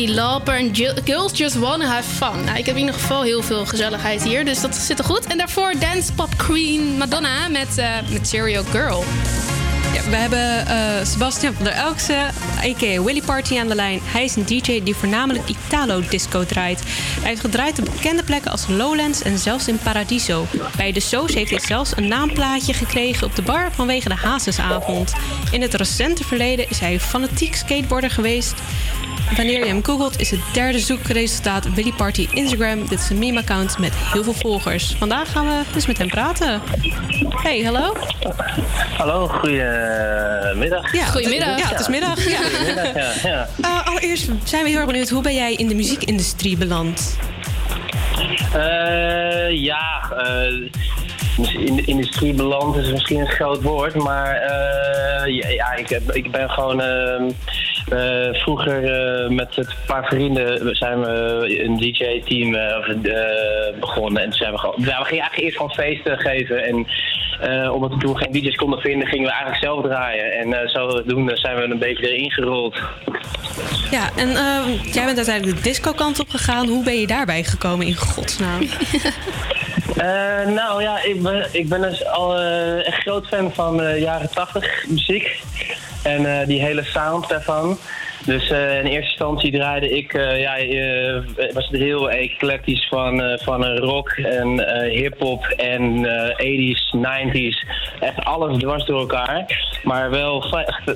Cindy Lauper en Girls Just Wanna Have Fun. Nou, ik heb in ieder geval heel veel gezelligheid hier, dus dat zit er goed. En daarvoor Dance Pop Queen Madonna met uh, Material Girl. We hebben eh, Sebastian van der Elkse, a.k.a. Willy Party aan de lijn. Hij is een DJ die voornamelijk Italo-disco draait. Hij heeft gedraaid op bekende plekken als Lowlands en zelfs in Paradiso. Bij de shows heeft hij zelfs een naamplaatje gekregen op de bar vanwege de Hazesavond. In het recente verleden is hij fanatiek skateboarder geweest. Wanneer je hem googelt is het derde zoekresultaat Willy Party Instagram. Dit is een meme-account met heel veel volgers. Vandaag gaan we dus met hem praten. Hey, hallo. Hallo, goedemiddag. Ja, goedemiddag. Ja, het is middag. Ja. Goedemiddag, ja. ja. Uh, allereerst zijn we heel erg benieuwd, hoe ben jij in de muziekindustrie beland? Uh, ja, uh, in de industrie beland is misschien een groot woord, maar eh, ja, ja, ik, heb, ik ben gewoon ehm, eh, vroeger eh, met een paar vrienden we zijn we een DJ-team eh, of, eh, begonnen en toen zijn we gewoon, ja, we gingen eigenlijk eerst gewoon feesten geven en eh, omdat we toen geen DJ's konden vinden, gingen we eigenlijk zelf draaien en eh, zodoende zijn we een beetje erin gerold. Ja, en eh, jij bent uiteindelijk de disco-kant op gegaan. Hoe ben je daarbij gekomen in godsnaam? Eh, nou ja, ik ben, ik ben dus al eh, echt groot fan van eh, jaren 80 muziek. En eh, die hele sound daarvan. Dus eh, in eerste instantie draaide ik, eh, ja, was het heel eclectisch van, van rock en hip-hop en eh 80s, 90s. Echt alles dwars door elkaar. Maar wel,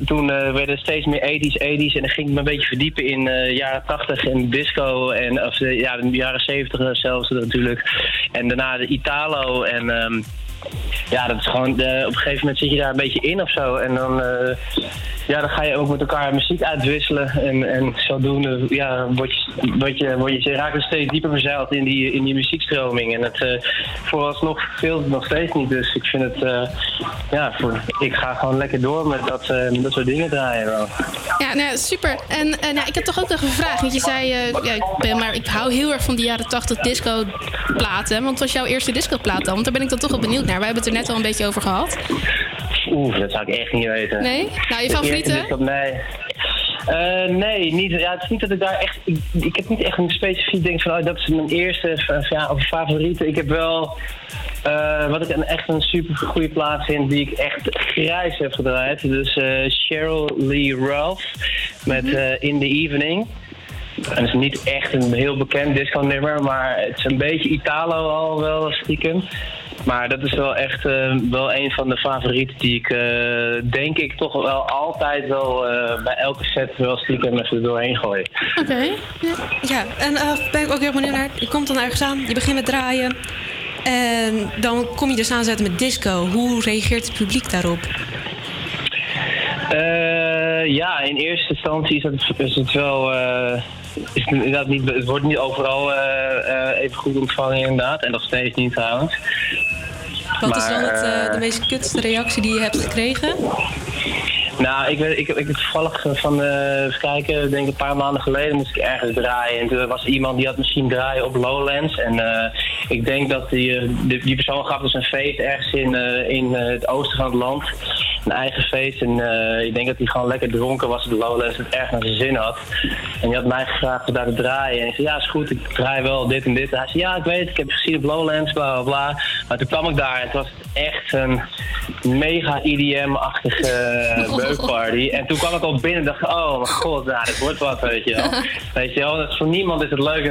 toen werden het steeds meer 80s, 80s. En dan ging ik me een beetje verdiepen in jaren 80 en disco. En of, ja, de jaren 70 zelfs natuurlijk. En daarna de Italo. En ehm, ja, dat is gewoon, eh, op een gegeven moment zit je daar een beetje in of zo. En dan, eh, ja, dan ga je ook met elkaar muziek uitwisselen. En, en zodoende ja, word je, word je, word je, je steeds dieper verzeild in die, in die muziekstroming. En het, eh, vooralsnog veel het nog steeds niet. Dus ik vind het, ja, voor, ik ga gewoon lekker door met dat, dat soort dingen draaien wel. Ja, nou, super. En nou, ik heb toch ook nog een vraag. Want je zei, ja, ik, ben maar, ik hou heel erg van die jaren 80 disco platen. Want wat was jouw eerste disco plaat dan? Want daar ben ik dan toch wel benieuwd naar. Wij hebben het er net al een beetje over gehad. Oeh, dat zou ik echt niet weten. Nee? Nou, je favoriete? disco- Nee. Eh, nee, niet, ja, het is niet dat ik daar echt. Ik, ik heb niet echt een specifiek denk van, oh, dat is mijn eerste ja, of favoriete. Ik heb wel. eh, wat ik een, echt een super goede plaats vind, die ik echt grijs heb gedraaid. Dus eh Cheryl Lee Ralph met eh, In the Evening. En het is niet echt een heel bekend disco-nummer, maar het is een beetje Italo al wel stiekem. Maar dat is wel echt eh, wel een van de favorieten die ik eh, denk ik toch wel altijd wel eh, bij elke set wel stiekem even er doorheen gooi. Oké. Ja. ja, en eh, ben ik ook heel benieuwd naar. Je komt dan ergens aan, je begint met draaien. En dan kom je dus aanzetten met disco. Hoe reageert het publiek daarop? Eh, ja, in eerste instantie is het, is het wel. Is het, inderdaad niet, het wordt niet overal eh, eh, even goed ontvangen, inderdaad. En nog steeds niet trouwens. Wat is dan het, eh, de meest kutste reactie die je hebt gekregen? Nou, ik, weet- ik, ik, ik toevallig van, even kijken, ik denk een paar maanden geleden moest ik ergens draaien. En toen was iemand die had misschien draaien op Lowlands. En ik denk dat die, die, die persoon gaf dus een feest ergens in, in het oosten van het land. Een eigen feest. En eh, ik denk dat hij gewoon lekker dronken was op Lowlands. Het erg naar zijn zin had. En die had mij gevraagd om daar te draaien. En ik zei, ja is goed, ik draai wel dit en dit. En hij zei, ja ik weet, ik heb je gezien op Lowlands, bla bla bla. Maar toen kwam ik daar en het was echt een mega EDM-achtige eh, beukparty. En toen kwam ik al binnen en dacht oh mijn god, nou, dit wordt wat, weet je wel. Weet je wel, dat is voor niemand is het leuk.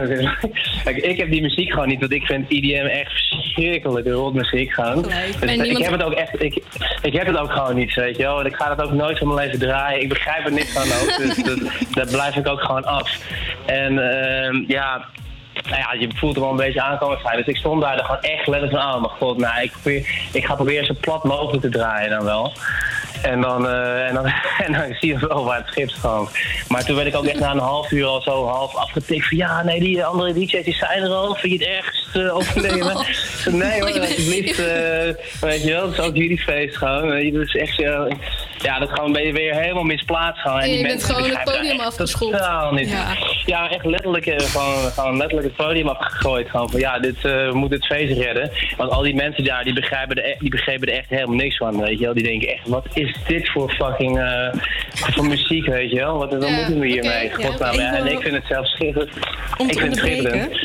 Kijk, ik heb die muziek gewoon niet, want ik vind EDM echt verschrikkelijke rotmuziek gewoon. Dus En ik niemand- heb het ook echt, ik, ik heb het ook gewoon niet, weet je wel. En ik ga dat ook nooit van mijn leven draaien. Ik begrijp er niks van ook, dus dat, daar blijf ik ook gewoon af. En ehm, ja, nou ja, je voelt er wel een beetje aankomen. Dus ik stond daar gewoon echt letterlijk van, oh mijn god, nou, ik, probeer, ik ga proberen zo plat mogelijk te draaien dan wel. En dan, eh, en dan, en dan zie je wel waar het schip gewoon. Maar toen werd ik ook echt na een half uur al zo half afgetikt van ja, nee, die andere DJ's die zijn er al. Vind je het ergens uh? Ik zei, nee hoor, alsjeblieft. eh, weet je wel, het is ook jullie feest gewoon. Dat is echt zo, ja, dat gewoon ben je weer helemaal misplaatst gewoon. En die je bent gewoon het podium afgeschopt. Totaal niet. Ja. Ja, echt letterlijk, eh, gewoon, gewoon letterlijk het podium afgegooid. Gewoon van ja, dit, eh, we moeten het feest redden. Want al die mensen daar, die begrijpen, er, e- die begrijpen er echt helemaal niks van, weet je wel. Die denken echt, wat is dit voor fucking eh, voor muziek, weet je wel. Wat, Ja, moeten we hiermee? ja, even- En ik vind het zelf schitterend. Om ik vind het schitterend.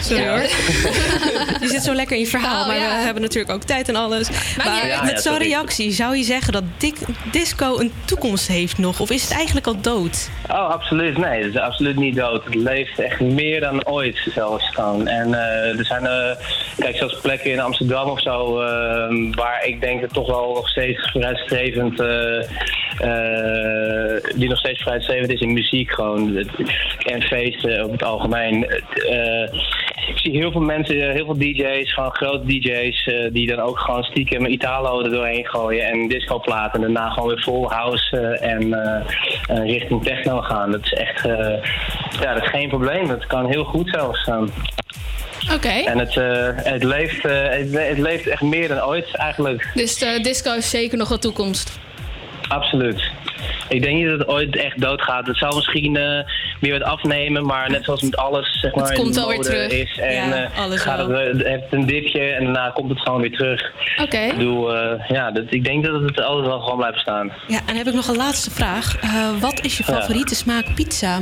Sorry Ja. hoor. je zit zo lekker in je verhaal, Oh, maar ja. we hebben natuurlijk ook tijd en alles. Maar Ja, met ja, zo'n reactie, zou je zeggen dat dik- disco een toekomst heeft nog? Of is het eigenlijk al dood? Oh, absoluut. Nee, het is absoluut niet dood. Het leeft echt meer dan ooit zelfs gewoon. En eh, er zijn, eh, kijk, zelfs plekken in Amsterdam of zo, waar ik denk dat toch wel nog steeds vooruitstrevend, eh, eh, die nog steeds vooruitstrevend is in muziek gewoon. En feesten op het algemeen. Eh, ik zie heel veel mensen, heel veel DJ's, gewoon grote DJ's, eh, die dan ook gewoon stiekem Italo er doorheen gooien en discoplaten. En daarna gewoon weer vol house eh, en eh, eh, richting techno gaan. Dat is echt, eh, ja, dat is geen probleem. Dat kan heel goed zelfs. Oké. En het, eh, het, leeft, eh, het, het leeft echt meer dan ooit eigenlijk. Dus disco heeft zeker nog wat toekomst. Absoluut. Ik denk niet dat het ooit echt doodgaat. Het zal misschien eh, weer wat afnemen, maar net zoals met alles, zeg maar, komt in de wel weer mode terug. is. En Ja, eh, alles gaat het, wel. het heeft een dipje en daarna komt het gewoon weer terug. Oké. Ik bedoel, eh, ja, dat, ik denk dat het altijd wel gewoon blijft staan. Ja, en heb ik nog een laatste vraag. Eh, wat is je Ja. favoriete smaak pizza?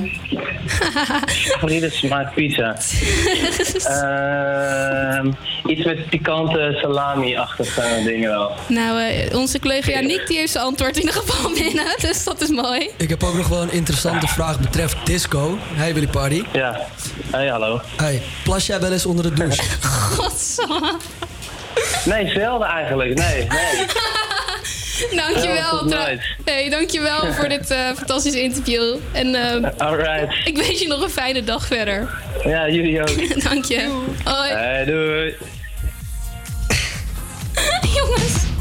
Favoriete smaak pizza? Ehm, iets met pikante salami-achtige dingen wel. Nou, eh, onze collega Janiek die heeft zijn antwoord in ieder geval binnen. Dus dat is mooi. Ik heb ook nog wel een interessante vraag betreft disco. Hey Willy Party. Ja. Hey, hallo. Hey, plas jij wel eens onder de douche? Godsamme. Nee, zelden eigenlijk. Nee, nee. Dankjewel. Nooit. Hey, dankjewel voor dit eh, fantastische interview. En eh, Alright. ik wens je nog een fijne dag verder. Ja, jullie ook. Dank je. Hoi. Hey, doei. Jongens.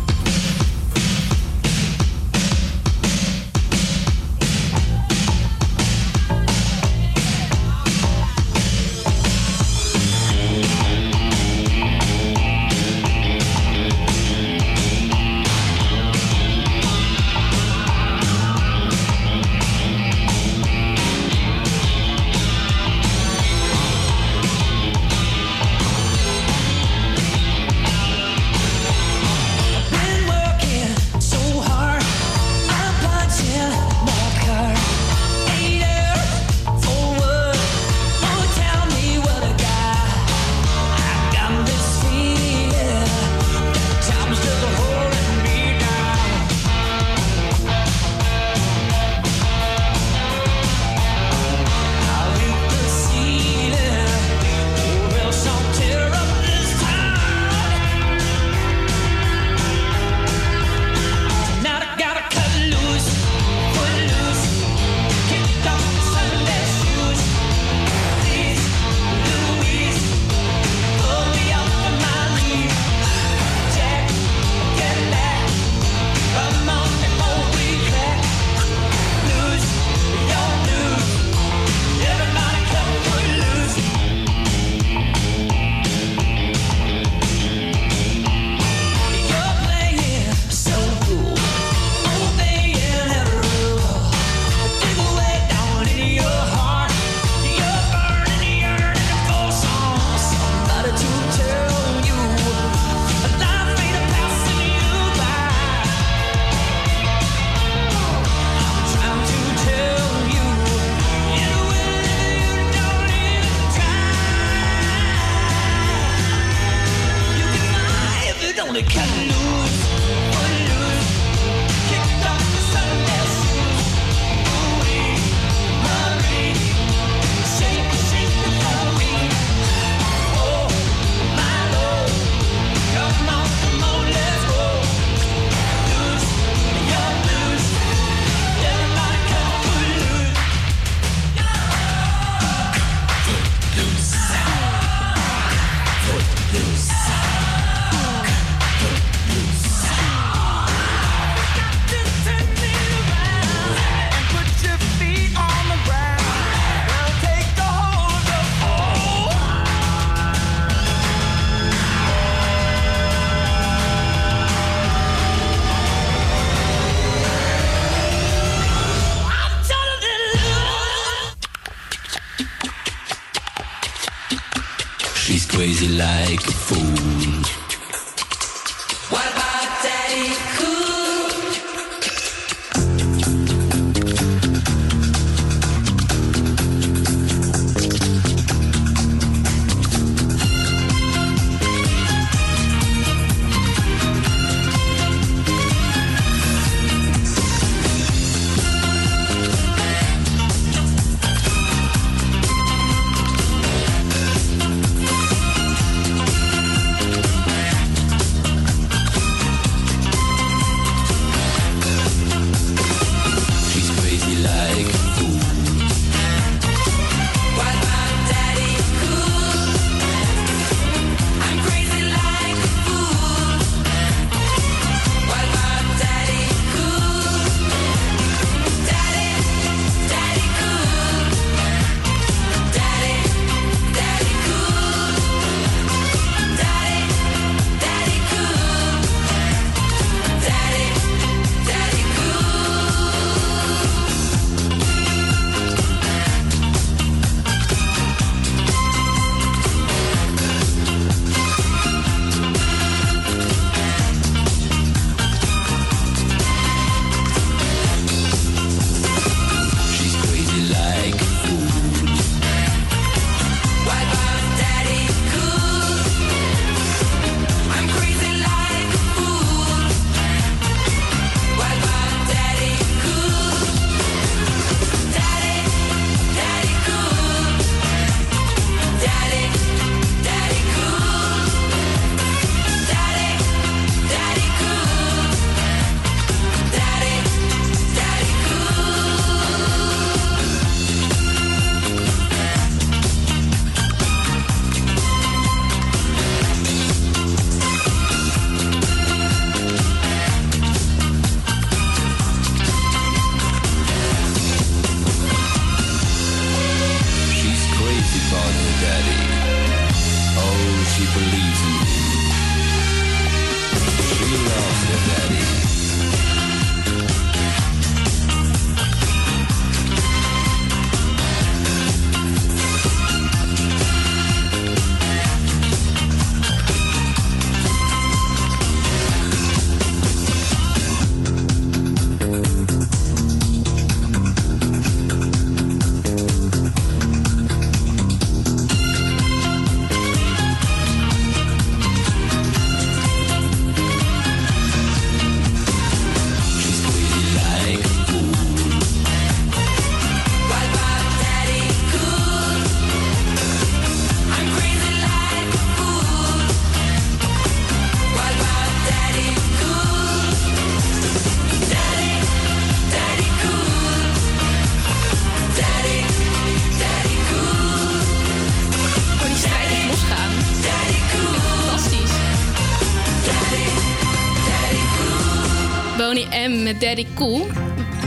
Daddy Cool.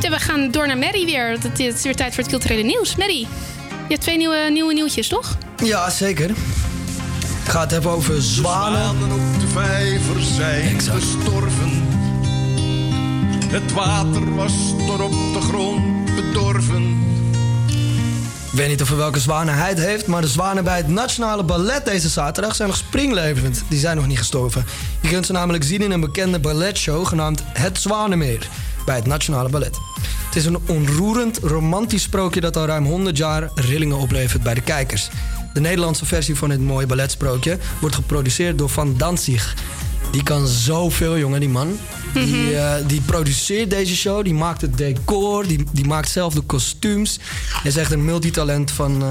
We gaan door naar Mary weer. Het is weer tijd voor het culturele nieuws. Mary, je hebt twee nieuwe, nieuwe nieuwtjes, toch? Ja, zeker. Ik ga het hebben over zwanen. op de vijver zijn gestorven. Het water was door op de grond bedorven. Ik weet niet of er welke zwanen hij het heeft, maar de zwanen bij het Nationale Ballet deze zaterdag zijn nog springlevend. Die zijn nog niet gestorven. Je kunt ze namelijk zien in een bekende balletshow genaamd Het Zwanenmeer bij het Nationale Ballet. Het is een onroerend, romantisch sprookje dat al ruim 100 jaar rillingen oplevert bij de kijkers. De Nederlandse versie van dit mooie balletsprookje wordt geproduceerd door Van Danzig. Die kan zoveel, jongen, die man. Die, eh, die produceert deze show, die maakt het decor, die, die maakt zelf de kostuums. Hij is echt een multitalent van. eh,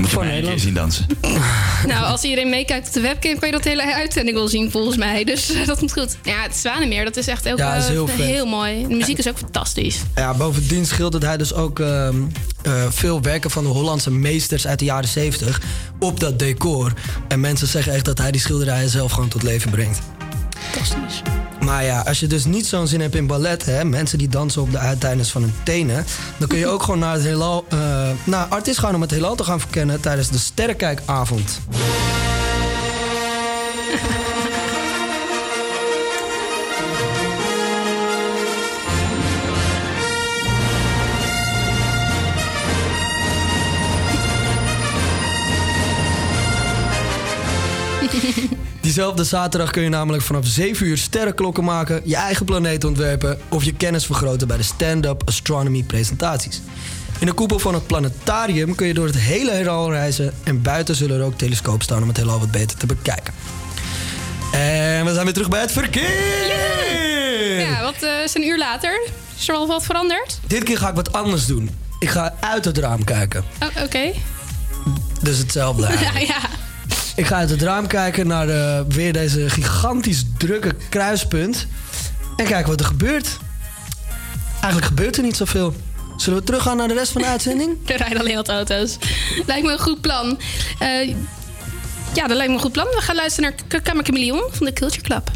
Moet je Van mij een keer Nederland. zien dansen. Nou, als iedereen meekijkt op de webcam, kan je dat hele uitzending wel zien, volgens mij. Dus eh, dat moet goed. Ja, het Zwanenmeer, dat is echt ook Ja, dat is eh, heel heel mooi. De muziek is ook fantastisch. Ja, bovendien schildert hij dus ook ehm, eh, veel werken van de Hollandse meesters uit de jaren 70 op dat decor. En mensen zeggen echt dat hij die schilderijen zelf gewoon tot leven brengt. Fantastisch. Maar ja, als je dus niet zo'n zin hebt in ballet, hè, mensen die dansen op de uiteindes van hun tenen, dan kun je ook gewoon naar het heelal, eh, naar artiest gaan om het heelal te gaan verkennen tijdens de Sterrenkijkavond. Diezelfde zaterdag kun je namelijk vanaf 7 uur sterrenklokken maken, je eigen planeet ontwerpen of je kennis vergroten bij de stand-up astronomy presentaties. In de koepel van het planetarium kun je door het hele heelal reizen en buiten zullen er ook telescopen staan om het heelal wat beter te bekijken. En we zijn weer terug bij het verkeer! Ja, wat eh, is een uur later? Is er al wat veranderd? Dit keer ga ik wat anders doen. Ik ga uit het raam kijken. Oh, oké. Dus hetzelfde. Ja, ja. Ik ga uit het raam kijken naar eh, weer deze gigantisch drukke kruispunt. En kijken wat er gebeurt. Eigenlijk gebeurt er niet zoveel. Zullen we teruggaan naar de rest van de uitzending? Er rijden alleen wat auto's. Lijkt me een goed plan. Eh, ja, dat lijkt me een goed plan. We gaan luisteren naar Kamer Chameleon van de Culture Club.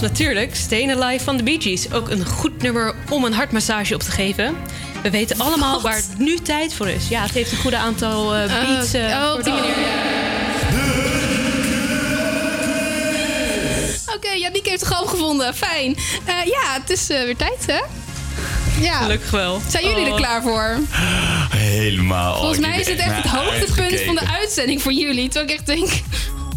natuurlijk Stayin' Alive van de Bee Gees. Ook een goed nummer om een hartmassage op te geven. We weten allemaal waar het nu tijd voor is. Ja, het heeft een goede aantal uh, beats. Eh, oh, oh. Oké, okay, heeft het gewoon gevonden. Fijn. Ja, het is weer tijd, hè? Ja. Gelukkig wel. Zijn jullie er oh. klaar voor? Helemaal. Volgens mij is het echt het hoogtepunt van de uitzending voor jullie. Terwijl ik echt denk,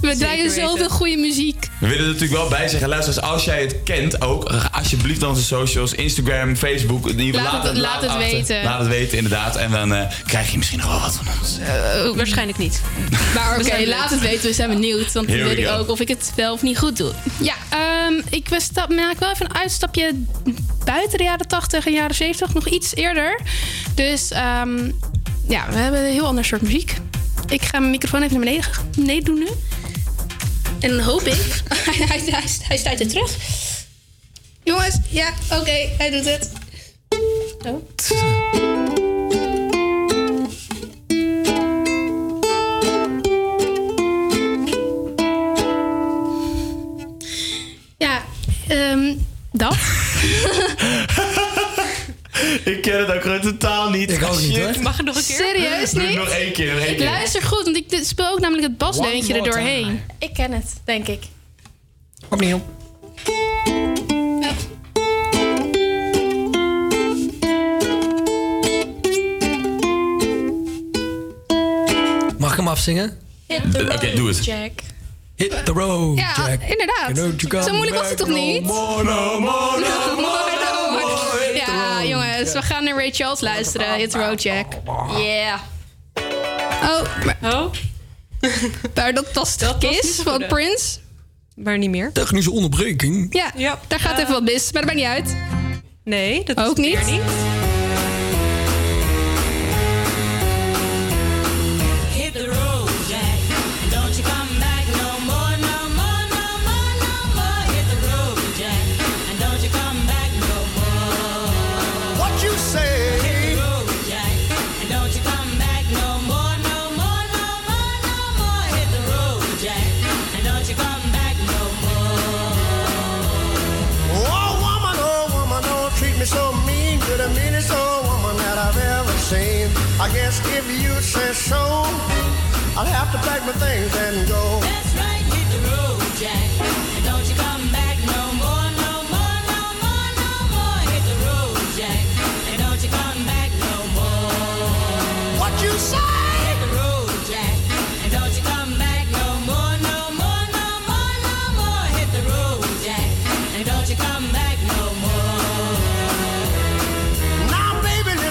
we draaien zoveel goede muziek. We willen er natuurlijk wel bij zeggen, luister, als jij het kent ook, alsjeblieft onze socials, Instagram, Facebook. in ieder geval Laat het- laat het achter. weten. Laat het weten, inderdaad. En dan eh, krijg je misschien nog wel wat van ons. Eh, Waarschijnlijk niet. Maar oké, laat het weten. We zijn benieuwd. Want dan weet ik ook of ik het wel of niet goed doe. Ja, ehm, ik was- stap, maak wel even een uitstapje buiten de jaren 80 en jaren 70. Nog iets eerder. Dus ehm, ja, we hebben een heel ander soort muziek. Ik ga mijn microfoon even naar beneden, beneden doen nu. En dan hoop ik... hij, hij, hij, hij stuit er terug. Jongens, ja, oké, hij doet het. Oh. Ik ken het ook gewoon totaal niet. Ik ook niet, hoor. Mag het nog een keer? Serieus niet? nog één keer, nog één Ik keer. luister goed, want ik speel ook namelijk het basdeuntje er doorheen. Ik ken het, denk ik. Opnieuw. Mag ik hem afzingen? Hit the Oké, doe het. Jack. Hit the road, Ja, Jack. inderdaad. Zo moeilijk was het toch niet? more, no more, Ja, jongens, we gaan naar Ray Charles luisteren. Hit the road, Jack. Yeah. Oh, maar, Oh, maar dat was de Kiss van. Prince. maar niet meer. Technische onderbreking. Ja, Ja. daar gaat even wat mis, maar dat maakt niet uit. Nee, dat Ook is niet? weer niet. I guess if you say so, I'll have to pack my things and go. That's right, hit the road, Jack. And don't you come back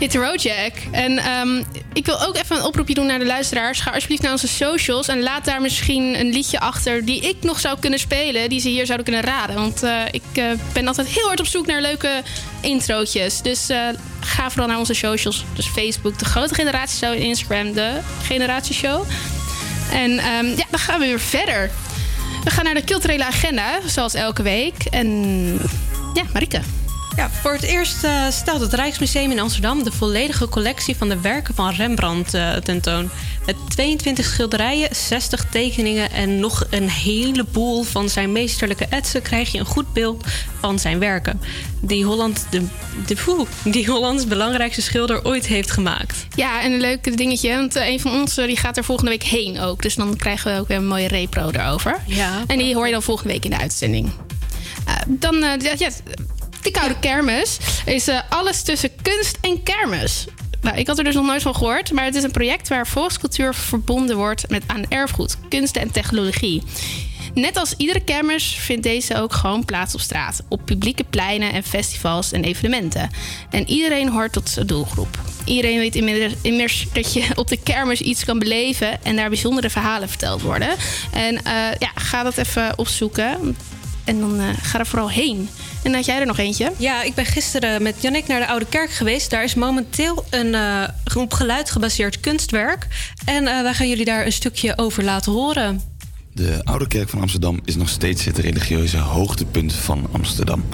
Hit the Jack. En ehm, ik wil ook even een oproepje doen naar de luisteraars. Ga alsjeblieft naar onze socials en laat daar misschien een liedje achter die ik nog zou kunnen spelen, die ze hier zouden kunnen raden. Want eh, ik eh, ben altijd heel hard op zoek naar leuke introotjes. Dus eh, ga vooral naar onze socials. Dus Facebook, de Grote Generatieshow en Instagram, de Generatieshow. En ehm, ja, dan gaan we weer verder. We gaan naar de culturele agenda, zoals elke week. En ja, Marike. Ja, voor het eerst eh, stelt het Rijksmuseum in Amsterdam de volledige collectie van de werken van Rembrandt eh, tentoon. Met 22 schilderijen, 60 tekeningen en nog een heleboel van zijn meesterlijke etsen krijg je een goed beeld van zijn werken. Die, Holland, de, de, poeh, die Hollands belangrijkste schilder ooit heeft gemaakt. Ja, en een leuk dingetje. Want eh, een van ons die gaat er volgende week heen ook. Dus dan krijgen we ook weer een mooie repro erover. Ja. En die hoor je dan volgende week in de uitzending. Dan, ja, de Koude Kermis is eh, alles tussen kunst en kermis. Nou, ik had er dus nog nooit van gehoord. Maar het is een project waar volkscultuur verbonden wordt met aan erfgoed, kunsten en technologie. Net als iedere kermis vindt deze ook gewoon plaats op straat. Op publieke pleinen en festivals en evenementen. En iedereen hoort tot zijn doelgroep. Iedereen weet immers dat je op de kermis iets kan beleven... en daar bijzondere verhalen verteld worden. En eh, ja, ga dat even opzoeken. En dan eh, ga er vooral heen. En had jij er nog eentje? Ja, ik ben gisteren met Jannik naar de Oude Kerk geweest. Daar is momenteel een eh, op geluid gebaseerd kunstwerk. En eh, wij gaan jullie daar een stukje over laten horen. De Oude Kerk van Amsterdam is nog steeds het religieuze hoogtepunt van Amsterdam.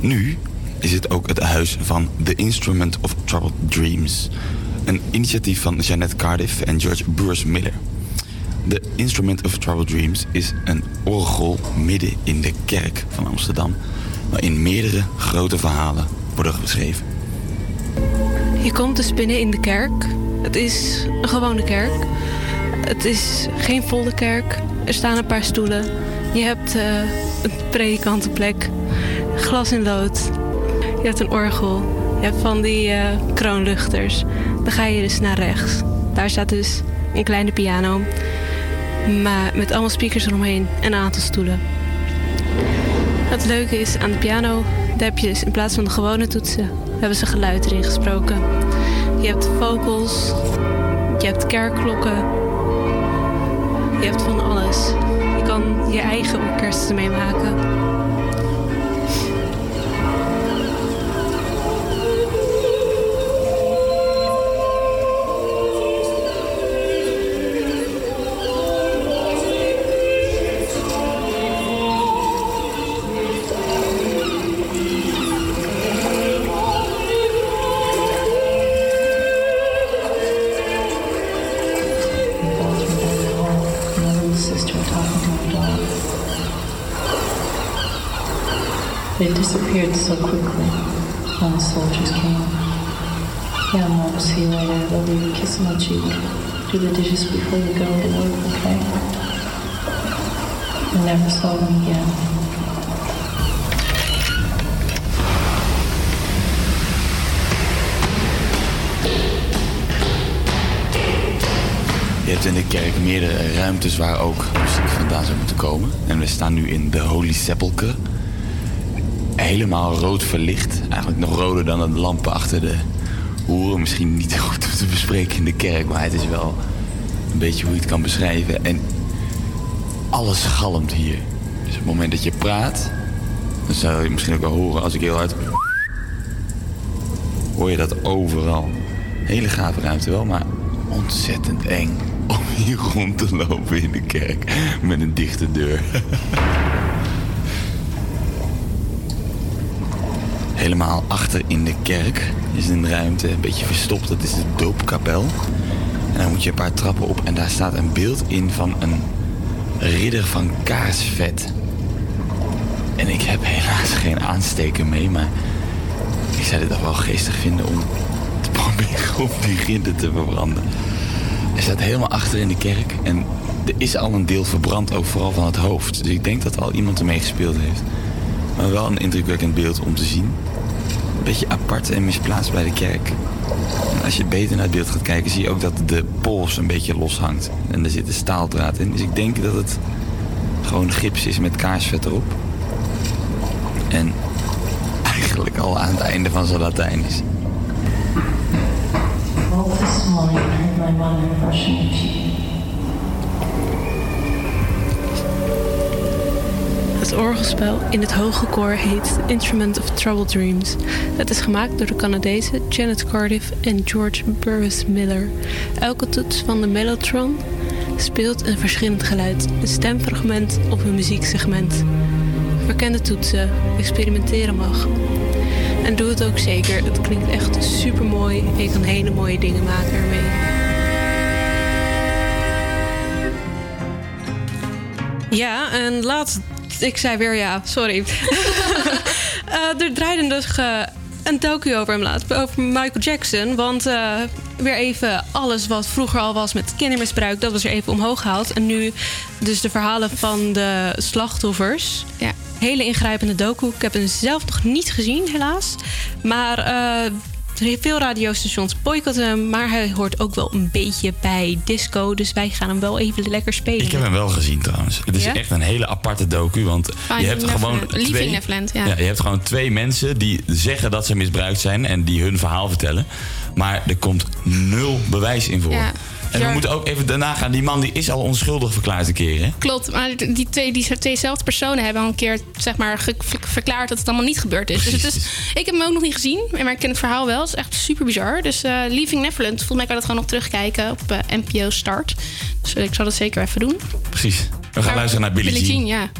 Nu is het ook het huis van The Instrument of Troubled Dreams. Een initiatief van Jeannette Cardiff en George Bruce Miller. The Instrument of Troubled Dreams is een orgel midden in de kerk van Amsterdam... waarin meerdere grote verhalen worden beschreven. Je komt dus binnen in de kerk. Het is een gewone kerk. Het is geen volle kerk. Er staan een paar stoelen. Je hebt eh, een predikantenplek. Glas in lood. Je hebt een orgel. Je hebt van die eh, kroonluchters. Dan ga je dus naar rechts. Daar staat dus een kleine piano. Maar met allemaal speakers eromheen en een aantal stoelen. Het leuke is aan de piano, daar heb je dus in plaats van de gewone toetsen, hebben ze geluid erin gesproken. Je hebt vocals, je hebt kerkklokken, je hebt van alles. Je kan je eigen orkest ermee maken. Soldiers came. Yeah, Mom, see you later. I love you. Kiss on the cheek. Do the dishes before you go to work, okay? I never saw them again. Je hebt in de kerk meerdere ruimtes waar ook muziek vandaan zou moeten komen. En we staan nu in de Holy Sepulchre. Helemaal rood verlicht. Eigenlijk nog roder dan de lampen achter de hoeren. Misschien niet goed om te bespreken in de kerk, maar het is wel een beetje hoe je het kan beschrijven. En alles galmt hier. Dus op het moment dat je praat, dan zou je misschien ook wel horen als ik heel hard. Hoor je dat overal. Hele gave ruimte wel, maar ontzettend eng om hier rond te lopen in de kerk met een dichte deur. Helemaal achter in de kerk is een ruimte, een beetje verstopt. Dat is de doopkapel. En dan moet je een paar trappen op en daar staat een beeld in van een ridder van kaarsvet. En ik heb helaas geen aansteker mee, maar ik zou dit toch wel geestig vinden om te proberen om die ridder te verbranden. Hij staat helemaal achter in de kerk en er is al een deel verbrand, ook vooral van het hoofd. Dus ik denk dat al iemand ermee gespeeld heeft. Maar wel een indrukwekkend beeld om te zien. Een beetje apart en misplaatst bij de kerk. Als je beter naar het beeld gaat kijken, zie je ook dat de pols een beetje los hangt. En er zit een staaldraad in. Dus ik denk dat het gewoon gips is met kaarsvet erop. En eigenlijk al aan het einde van zijn Latijn is. Woke this morning brushing Het orgelspel in het hoge koor heet Instrument of Troubled Dreams. Het is gemaakt door de Canadezen Janet Cardiff en George Burris Miller. Elke toets van de mellotron speelt een verschillend geluid, een stemfragment of een muzieksegment. Verkende toetsen, experimenteren mag. En doe het ook zeker, het klinkt echt super mooi en je kan hele mooie dingen maken ermee. Ja, en laatst. Ik zei weer ja, sorry. Eh, er draaide dus een docu over hem laatst, over Michael Jackson. Want eh, weer even alles wat vroeger al was met kindermisbruik, dat was er even omhoog gehaald. En nu dus de verhalen van de slachtoffers. Ja. Hele ingrijpende docu. Ik heb hem zelf nog niet gezien, helaas. Maar eh, veel radiostations boycotten hem. Maar hij hoort ook wel een beetje bij disco. Dus wij gaan hem wel even lekker spelen. Ik heb hem wel gezien trouwens. Het is Ja? echt een hele aparte docu. Want Finding je hebt gewoon Neverland. Twee, Neverland, ja. je hebt gewoon twee mensen die zeggen dat ze misbruikt zijn en die hun verhaal vertellen. Maar er komt nul bewijs in voor. Ja. En we moeten ook even daarna gaan. Die man die is al onschuldig verklaard een keer, hè? Klopt, maar die twee, die tweezelfde personen hebben al een keer zeg maar, verklaard dat het allemaal niet gebeurd is. Dus het is ik heb hem ook nog niet gezien, maar ik ken het verhaal wel. Het is echt super bizar. Dus eh, Leaving Neverland, volgens mij kan dat gewoon nog terugkijken op eh, NPO Start. Dus eh, ik zal dat zeker even doen. Precies. We gaan luisteren naar Billie, Jean. ja.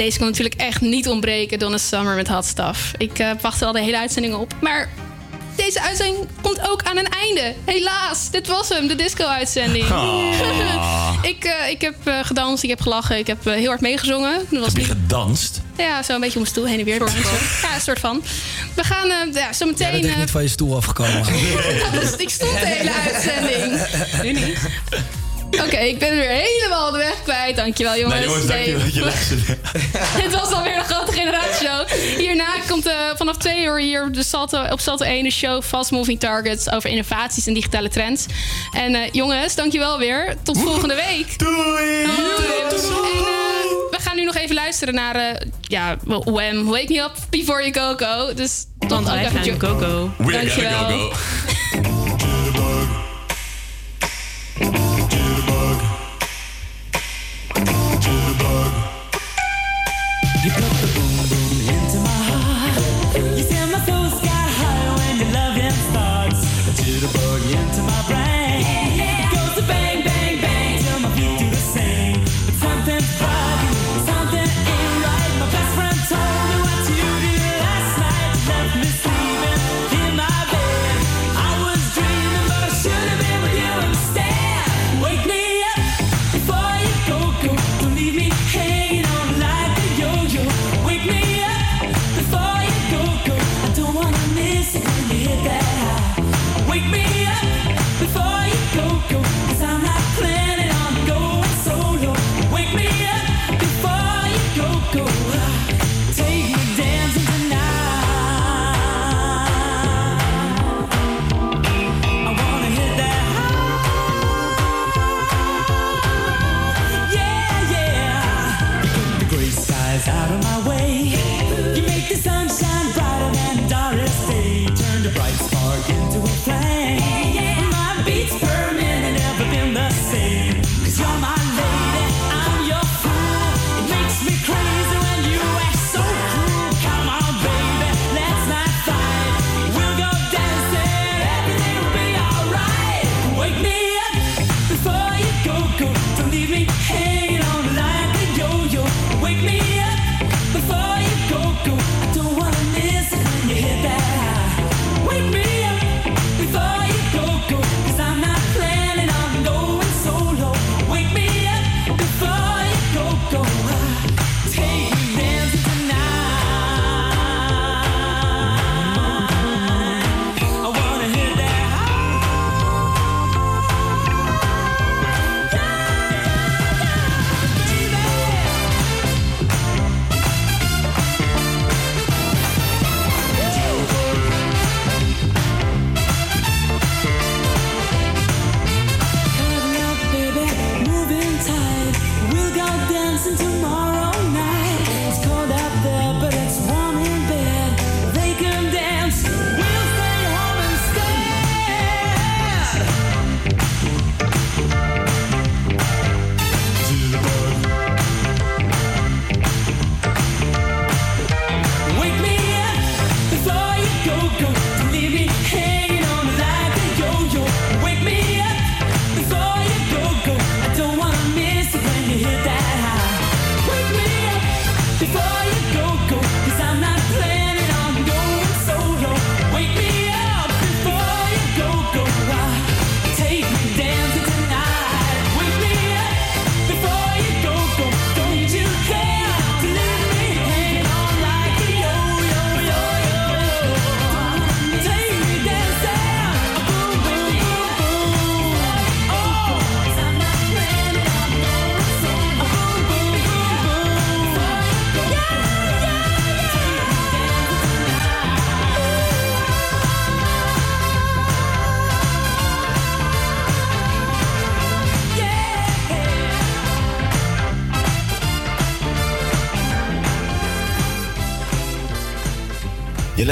Deze kan natuurlijk echt niet ontbreken, Donna Summer met Hot Ik uh, wacht er al de hele uitzending op. Maar deze uitzending komt ook aan een einde. Helaas, dit was hem, de disco-uitzending. Ah. Ik, eh, ik heb eh, gedanst, ik heb gelachen, ik heb heel hard meegezongen. Dat heb gedanst? Ja, zo een beetje om mijn stoel heen en weer. Ja, een soort van. We gaan ja, zo meteen... Ja, niet van je stoel afgekomen. Dus ik stond de hele uitzending. Nu niet. Oké, ik ben weer helemaal de weg kwijt. Dankjewel, jongens. Nee, jongens, dankjewel dat je luisterde. Het was alweer een grote generatieshow. Hierna komt eh, vanaf twee uur hier op, de op Salto 1 show Fast Moving Targets over innovaties en digitale trends. En uh, jongens, dankjewel weer. Tot volgende week. Doei! Eh, we gaan nu nog even luisteren naar ja, Wham! Wake Me Up Before You Go Go. Dus dan ook even. Coco. Dankjewel. Go, go.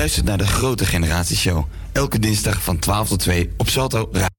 luistert naar de Grote Generatieshow. Elke dinsdag van 12 tot 2 op Salto Radio.